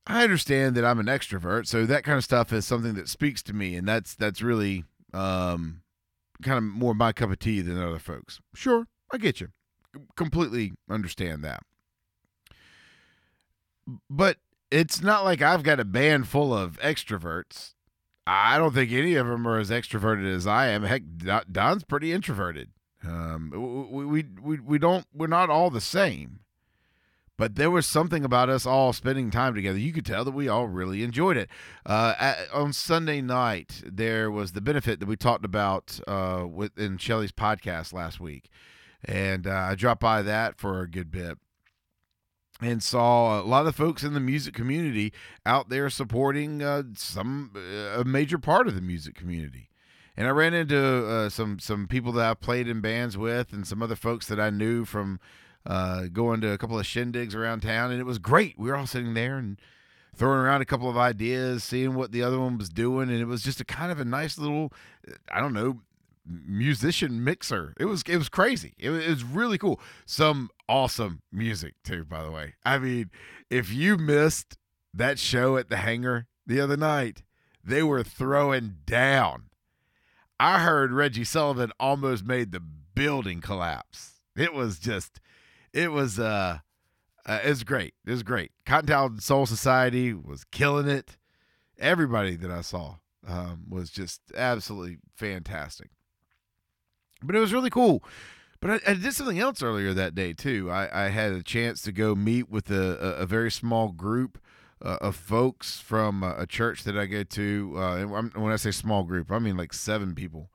S2: I understand that I'm an extrovert, so that kind of stuff is something that speaks to me, and that's that's really um, kind of more my cup of tea than other folks. Sure, I get you. Completely understand that. But it's not like I've got a band full of extroverts. I don't think any of them are as extroverted as I am. Heck, Don's pretty introverted. Um, we, we, we, we don't, we're not all the same. But there was something about us all spending time together. You could tell that we all really enjoyed it. Uh, at, on Sunday night, there was the benefit that we talked about uh, with, in Shelly's podcast last week. And uh, I dropped by that for a good bit and saw a lot of folks in the music community out there supporting uh, some a major part of the music community. And I ran into uh, some some people that I've played in bands with, and some other folks that I knew from uh, going to a couple of shindigs around town, and it was great. We were all sitting there and throwing around a couple of ideas, seeing what the other one was doing, and it was just a kind of a nice little, I don't know, musician mixer. It was it was crazy. It was, it was really cool. Some awesome music too, by the way. I mean, if you missed that show at the hangar the other night, they were throwing down. I heard Reggie Sullivan almost made the building collapse. It was just it was uh, uh it was great. It was great. Cottontail Soul Society was killing it. Everybody that I saw um, was just absolutely fantastic. But it was really cool. But I, I, did something else earlier that day too. I, I had a chance to go meet with a, a, a very small group uh, of folks from a, a, church that I go to. Uh, when I say small group, I mean like seven people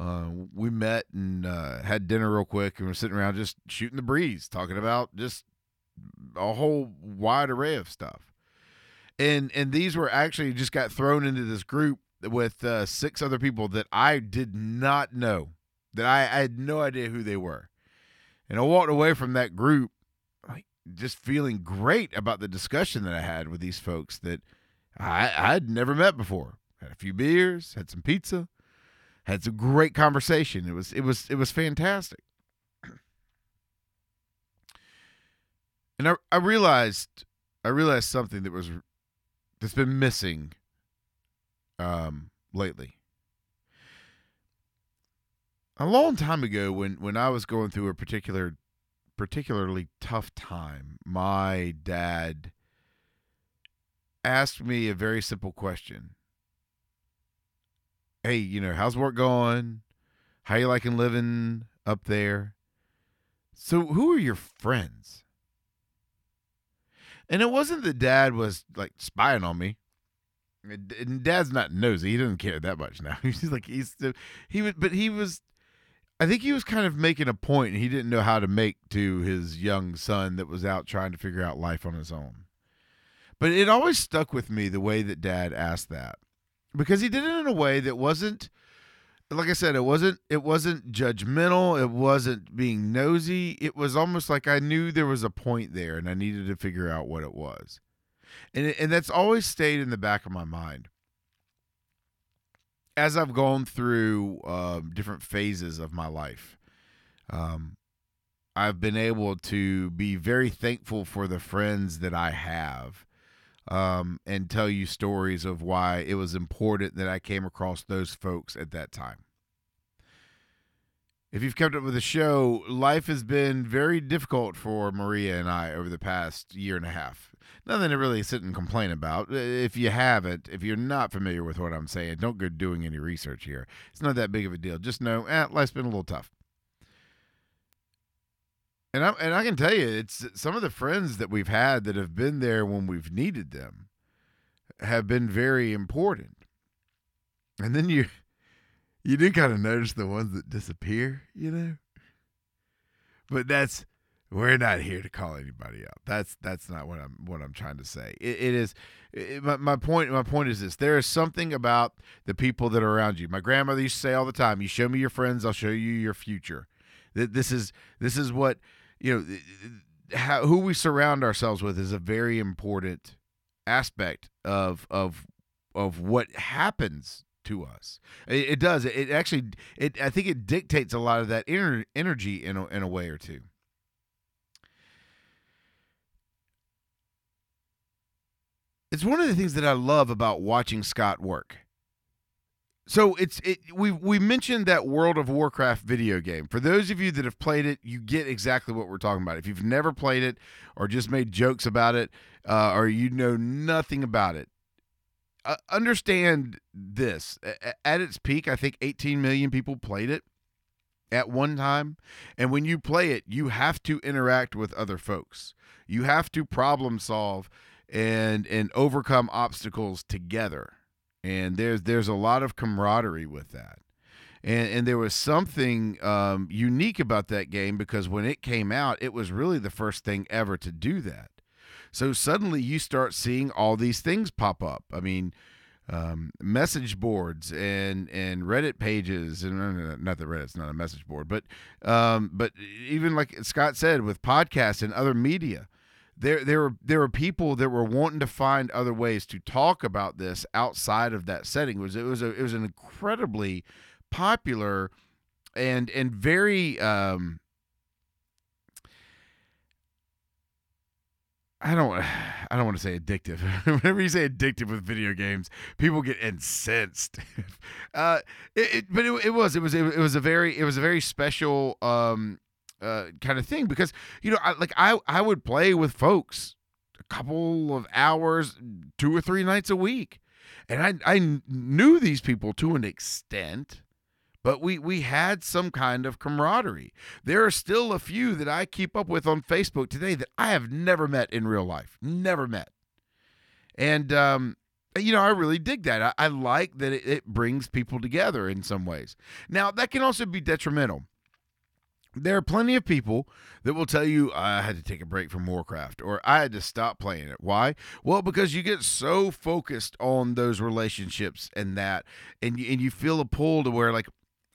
S2: uh, we met and uh, had dinner real quick, and we're sitting around just shooting the breeze, talking about just a whole wide array of stuff. And and these were actually just got thrown into this group with uh, six other people that I did not know, that I, I had no idea who they were. And I walked away from that group like just feeling great about the discussion that I had with these folks that I I had never met before. Had a few beers, had some pizza had some great conversation. It was it was it was fantastic. And I, I realized I realized something that was that's been missing um lately. A long time ago when when I was going through a particular particularly tough time, my dad asked me a very simple question hey, you know, how's work going? How you liking living up there? So, who are your friends? And it wasn't that dad was like spying on me. And dad's not nosy. He doesn't care that much now. [laughs] He's like he's still he was, but he was. I think he was kind of making a point, he didn't know how to make to his young son that was out trying to figure out life on his own. But it always stuck with me the way that dad asked that because he did it in a way that wasn't like I said, it wasn't it wasn't judgmental, it wasn't being nosy. It was almost like I knew there was a point there and I needed to figure out what it was. And and that's always stayed in the back of my mind. As I've gone through um, different phases of my life. Um, I've been able to be very thankful for the friends that I have um, and tell you stories of why it was important that I came across those folks at that time. If you've kept up with the show, life has been very difficult for Maria and I over the past year and a half. Nothing to really sit and complain about. If you haven't, if you're not familiar with what I'm saying, don't go doing any research here. It's not that big of a deal. Just know, eh, life's been a little tough. And I and I can tell you, it's some of the friends that we've had that have been there when we've needed them have been very important. And then you you do kind of notice the ones that disappear, you know. But that's we're not here to call anybody out. That's that's not what I'm what I'm trying to say. it, it is it, my, my point. My point is this: there is something about the people that are around you. My grandmother used to say all the time, "You show me your friends, I'll show you your future." That This is this is what you know. How, who we surround ourselves with is a very important aspect of of of what happens to us. It, it does. It, actually. It. I think it dictates a lot of that inner energy in a, in a way or two. It's one of the things that I love about watching Scott work. So it's it we we mentioned that World of Warcraft video game. For those of you that have played it, you get exactly what we're talking about. If you've never played it or just made jokes about it, uh, or you know nothing about it, uh, understand this. At its peak, I think 18 million people played it at one time. And when you play it, you have to interact with other folks. You have to problem solve and and overcome obstacles together and there's there's a lot of camaraderie with that. And, and there was something um, unique about that game because when it came out, it was really the first thing ever to do that. So suddenly you start seeing all these things pop up. I mean, um, message boards and and Reddit pages, and not that Reddit's not a message board, but um, but even like Scott said, with podcasts and other media, there there were there were people that were wanting to find other ways to talk about this outside of that setting. It was it was a, it was an incredibly popular and and very um I don't [sighs] I don't want to say addictive. [laughs] Whenever you say addictive with video games, people get incensed. [laughs] uh, it, it, but it, it was it was it, was a very it was a very special um uh, kind of thing because you know I, like I I would play with folks a couple of hours two or three nights a week and I I knew these people to an extent but we we had some kind of camaraderie. There are still a few that I keep up with on Facebook today that I have never met in real life, never met, and um, you know I really dig that. I, I like that it, it brings people together in some ways. Now that can also be detrimental there are plenty of people that will tell you I had to take a break from Warcraft or I had to stop playing it. Why? Well, because you get so focused on those relationships and that, and you, and you feel a pull to where like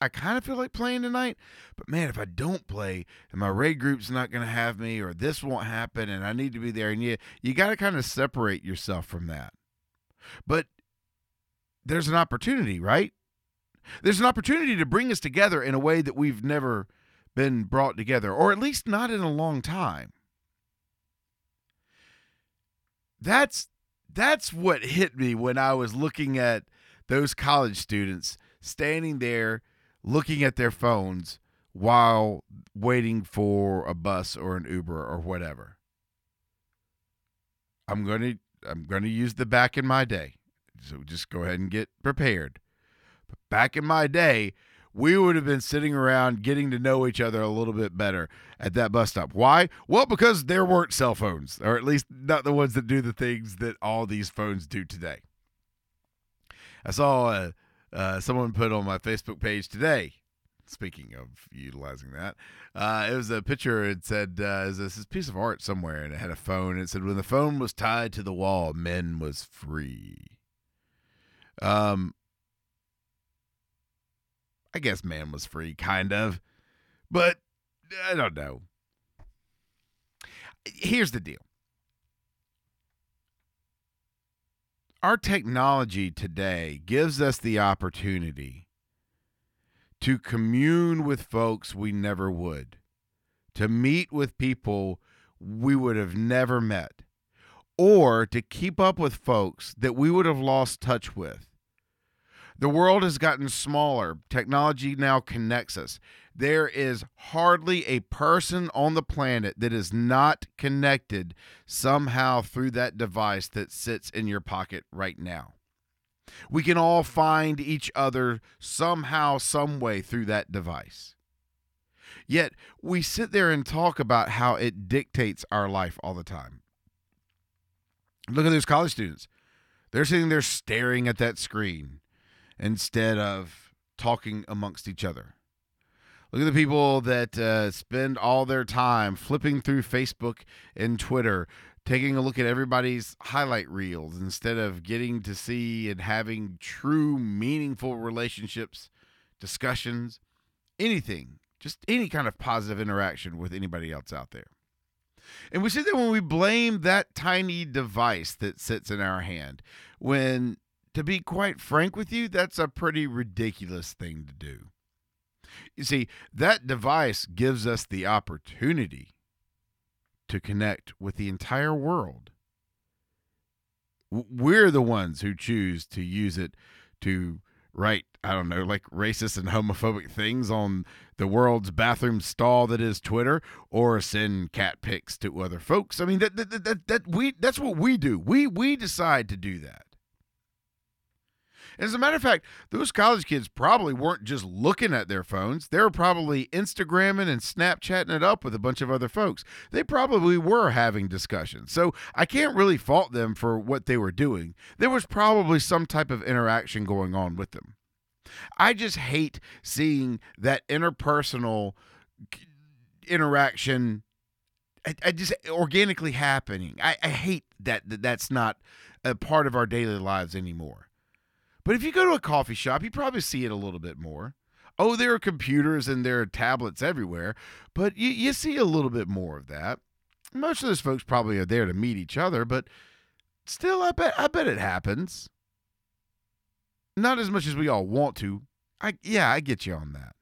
S2: I kind of feel like playing tonight, but man, if I don't play and my raid group's not going to have me or this won't happen and I need to be there, and you you got to kind of separate yourself from that. But there's an opportunity, right? There's an opportunity to bring us together in a way that we've never been brought together, or at least not in a long time. That's that's what hit me when I was looking at those college students standing there looking at their phones while waiting for a bus or an Uber or whatever. I'm going to I'm going to use the back in my day. So just go ahead and get prepared. But back in my day, we would have been sitting around getting to know each other a little bit better at that bus stop. Why? Well, because there weren't cell phones, or at least not the ones that do the things that all these phones do today. I saw uh, uh, someone put on my Facebook page today. Speaking of utilizing that, uh, it was a picture. It said, uh, "Is this piece of art somewhere?" And it had a phone. It said, "When the phone was tied to the wall, men was free." Um, I guess man was free, kind of. But I don't know. Here's the deal our technology today gives us the opportunity to commune with folks we never would, to meet with people we would have never met, or to keep up with folks that we would have lost touch with. The world has gotten smaller. Technology now connects us. There is hardly a person on the planet that is not connected somehow through that device that sits in your pocket right now. We can all find each other somehow, some way through that device. Yet we sit there and talk about how it dictates our life all the time. Look at those college students. They're sitting there staring at that screen instead of talking amongst each other. Look at the people that uh, spend all their time flipping through Facebook and Twitter, taking a look at everybody's highlight reels instead of getting to see and having true, meaningful relationships, discussions, anything, just any kind of positive interaction with anybody else out there. And we see that when we blame that tiny device that sits in our hand, when, to be quite frank with you, that's a pretty ridiculous thing to do. You see, that device gives us the opportunity to connect with the entire world. We're the ones who choose to use it to write, I don't know, like racist and homophobic things on the world's bathroom stall that is Twitter or send cat pics to other folks. I mean that that, that, that we that's what we do. We we decide to do that. As a matter of fact, those college kids probably weren't just looking at their phones. They were probably Instagramming and Snapchatting it up with a bunch of other folks. They probably were having discussions. So I can't really fault them for what they were doing. There was probably some type of interaction going on with them. I just hate seeing that interpersonal interaction I, just organically happening. I, I hate that, that that's not a part of our daily lives anymore. But if you go to a coffee shop, you probably see it a little bit more. Oh, there are computers and there are tablets everywhere, but you, you see a little bit more of that. Most of those folks probably are there to meet each other, but still, I bet I bet it happens. Not as much as we all want to. I yeah, I get you on that.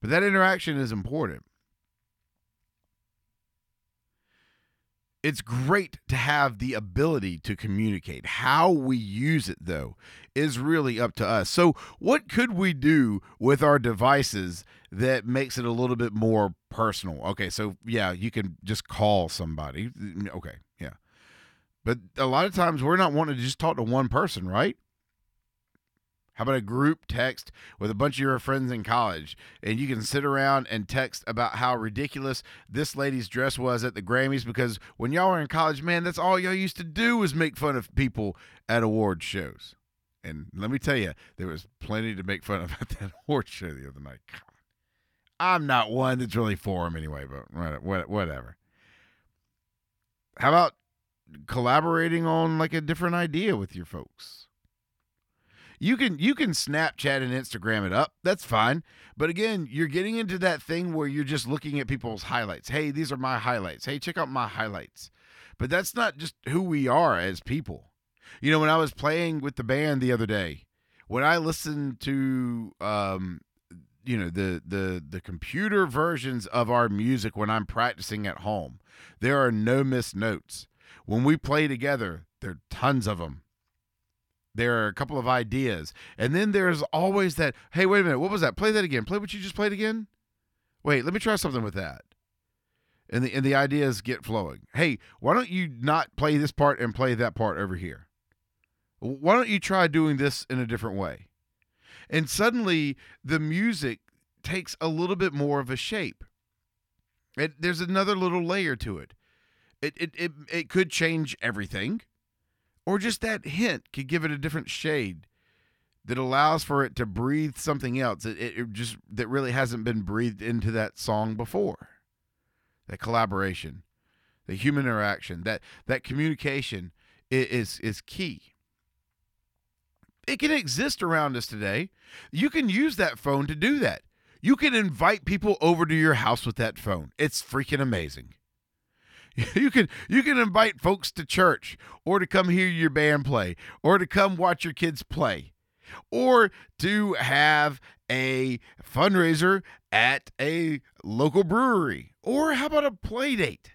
S2: But that interaction is important. It's great to have the ability to communicate. How we use it, though, is really up to us. So, what could we do with our devices that makes it a little bit more personal? Okay, so yeah, you can just call somebody. Mm, okay, yeah. But a lot of times we're not wanting to just talk to one person, right? How about a group text with a bunch of your friends in college and you can sit around and text about how ridiculous this lady's dress was at the Grammys because when y'all were in college, man, that's all y'all used to do was make fun of people at award shows. And let me tell you, there was plenty to make fun of [laughs] at that award show the other night. God. I'm not one that's really for them anyway, but whatever. How about collaborating on like a different idea with your folks? You can you can Snapchat and Instagram it up. That's fine. But again, you're getting into that thing where you're just looking at people's highlights. Hey, these are my highlights. Hey, check out my highlights. But that's not just who we are as people. You know, when I was playing with the band the other day, when I listened to um you know the the the computer versions of our music when I'm practicing at home, there are no missed notes. When we play together, there are tons of them there are a couple of ideas. And then there's always that, hey, wait a minute, what was that? Play that again. Play what you just played again. Wait, let me try something with that. And the and the ideas get flowing. Hey, why don't you not play this part and play that part over here? Why don't you try doing this in a different way? And suddenly the music takes a little bit more of a shape. It, there's another little layer to it. It, it, it, it could change everything or just that hint could give it a different shade that allows for it to breathe something else. It, it, just that really hasn't been breathed into that song before. That collaboration the human interaction that that communication is is key. It can exist around us today. You can use that phone to do that. You can invite people over to your house with that phone. It's freaking amazing [laughs] You can you can invite folks to church or to come hear your band play or to come watch your kids play. or to have a fundraiser at a local brewery, or how about a play date?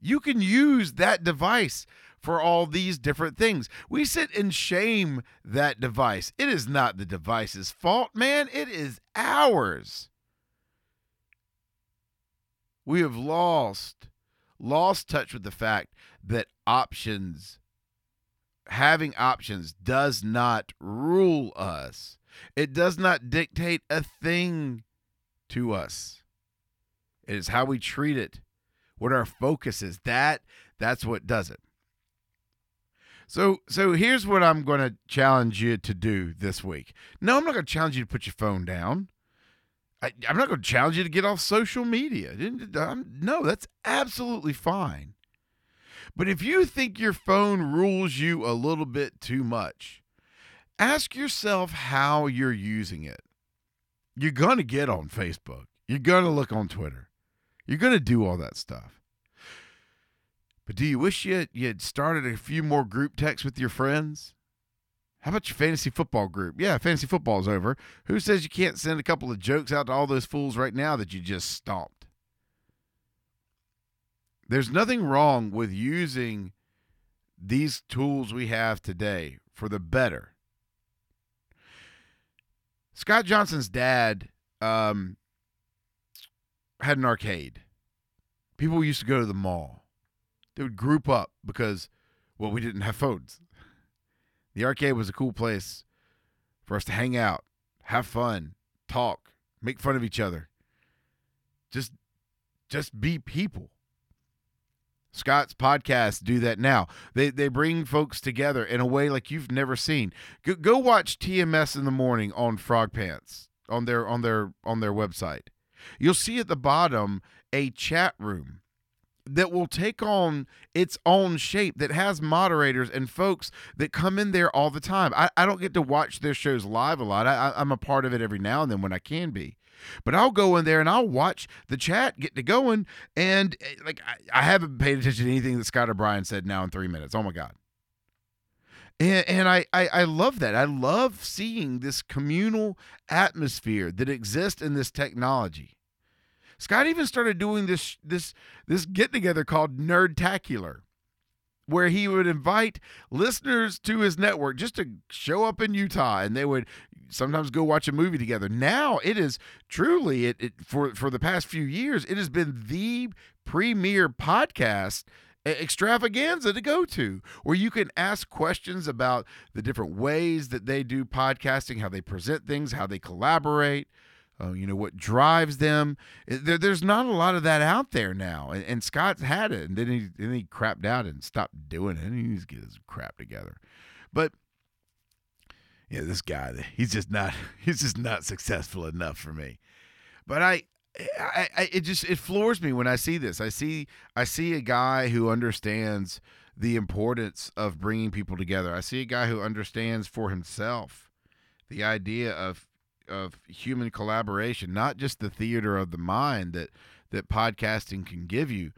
S2: You can use that device for all these different things. We sit and shame that device. It is not the device's fault, man. It is ours. We have lost lost touch with the fact that options having options does not rule us. It does not dictate a thing to us. It is how we treat it, what our focus is. That that's what does it. So so here's what I'm going to challenge you to do this week. No, I'm not going to challenge you to put your phone down. I, am not going to challenge you to get off social media. I'm, no, that's absolutely fine. But if you think your phone rules you a little bit too much, ask yourself how you're using it. You're going to get on Facebook. You're going to look on Twitter. You're going to do all that stuff. But do you wish you you had started a few more group texts with your friends? How about your fantasy football group? Yeah, fantasy football is over. Who says you can't send a couple of jokes out to all those fools right now that you just stomped? There's nothing wrong with using these tools we have today for the better. Scott Johnson's dad um, had an arcade. People used to go to the mall. They would group up because, well, we didn't have phones. The arcade was a cool place for us to hang out, have fun, talk, make fun of each other. Just just be people. Scott's podcasts do that now. They they bring folks together in a way like you've never seen. Go, go watch TMS in the morning on Frogpants on their on their on their website. You'll see at the bottom a chat room that will take on its own shape that has moderators and folks that come in there all the time. I, I don't get to watch their shows live a lot. I, I'm a part of it every now and then when I can be. But I'll go in there and I'll watch the chat get to going. And eh, like, I, I haven't paid attention to anything that Scott or Brian said now in three minutes. Oh my God. And, and I, I, I love that. I love seeing this communal atmosphere that exists in this technology. Scott even started doing this this this get together called Nerdtacular, where he would invite listeners to his network just to show up in Utah, and they would sometimes go watch a movie together. Now it is truly it, it for for the past few years it has been the premier podcast eh, extravaganza to go to where you can ask questions about the different ways that they do podcasting, how they present things, how they collaborate uh, you know what drives them. There, there's not a lot of that out there now, and, and Scott's had it, and then he then he crapped out and stopped doing it. And he needs to get his crap together. But yeah, this guy, he's just not [laughs] he's just not successful enough for me. But I, I, I it just it floors me when I see this. I see I see a guy who understands the importance of bringing people together. I see a guy who understands for himself the idea of of human collaboration, not just the theater of the mind that that podcasting can give you,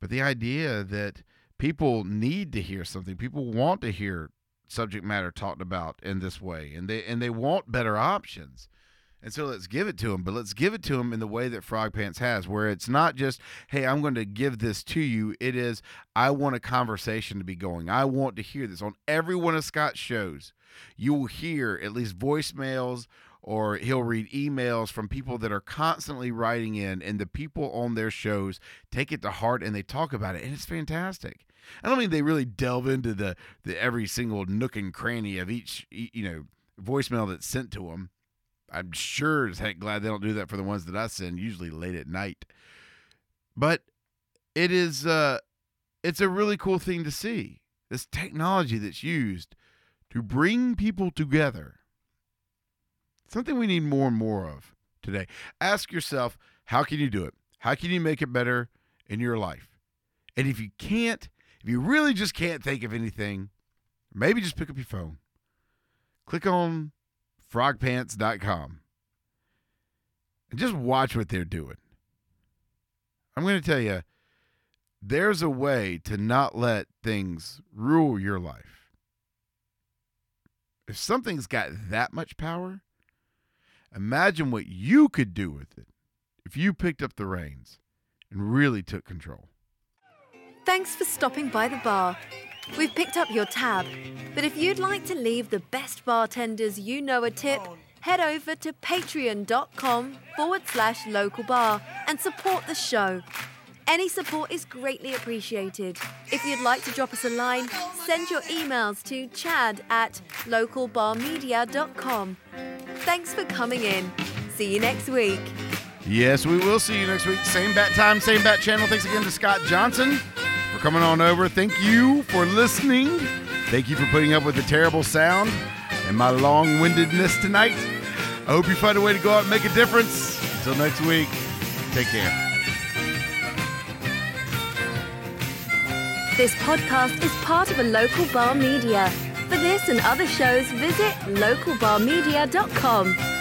S2: but the idea that people need to hear something. People want to hear subject matter talked about in this way, and they and they want better options. And so let's give it to them, but let's give it to them in the way that Frogpants has, where it's not just, hey, I'm going to give this to you. It is, I want a conversation to be going. I want to hear this on every one of Scott's shows. You will hear at least voicemails or he'll read emails from people that are constantly writing in and the people on their shows take it to heart and they talk about it and it's fantastic i don't mean they really delve into the, the every single nook and cranny of each you know voicemail that's sent to them i'm sure as heck glad they don't do that for the ones that i send usually late at night but it is uh it's a really cool thing to see this technology that's used to bring people together Something we need more and more of today. Ask yourself, how can you do it? How can you make it better in your life? And if you can't, if you really just can't think of anything, maybe just pick up your phone. Click on frogpants.com and just watch what they're doing. I'm going to tell you, there's a way to not let things rule your life. If something's got that much power, imagine what you could do with it if you picked up the reins and really took control.
S6: Thanks for stopping by the bar. We've picked up your tab, but if you'd like to leave the best bartenders you know a tip, head over to patreon.com forward slash local bar and support the show. Any support is greatly appreciated. If you'd like to drop us a line, send your emails to chad at localbarmedia.com. Thanks for coming in. See you next week.
S2: Yes, we will see you next week. Same bat time, same bat channel. Thanks again to Scott Johnson for coming on over. Thank you for listening. Thank you for putting up with the terrible sound and my long windedness tonight. I hope you find a way to go out and make a difference. Until next week, take care.
S6: This podcast is part of a local bar media. For this and other shows, visit localbarmedia.com.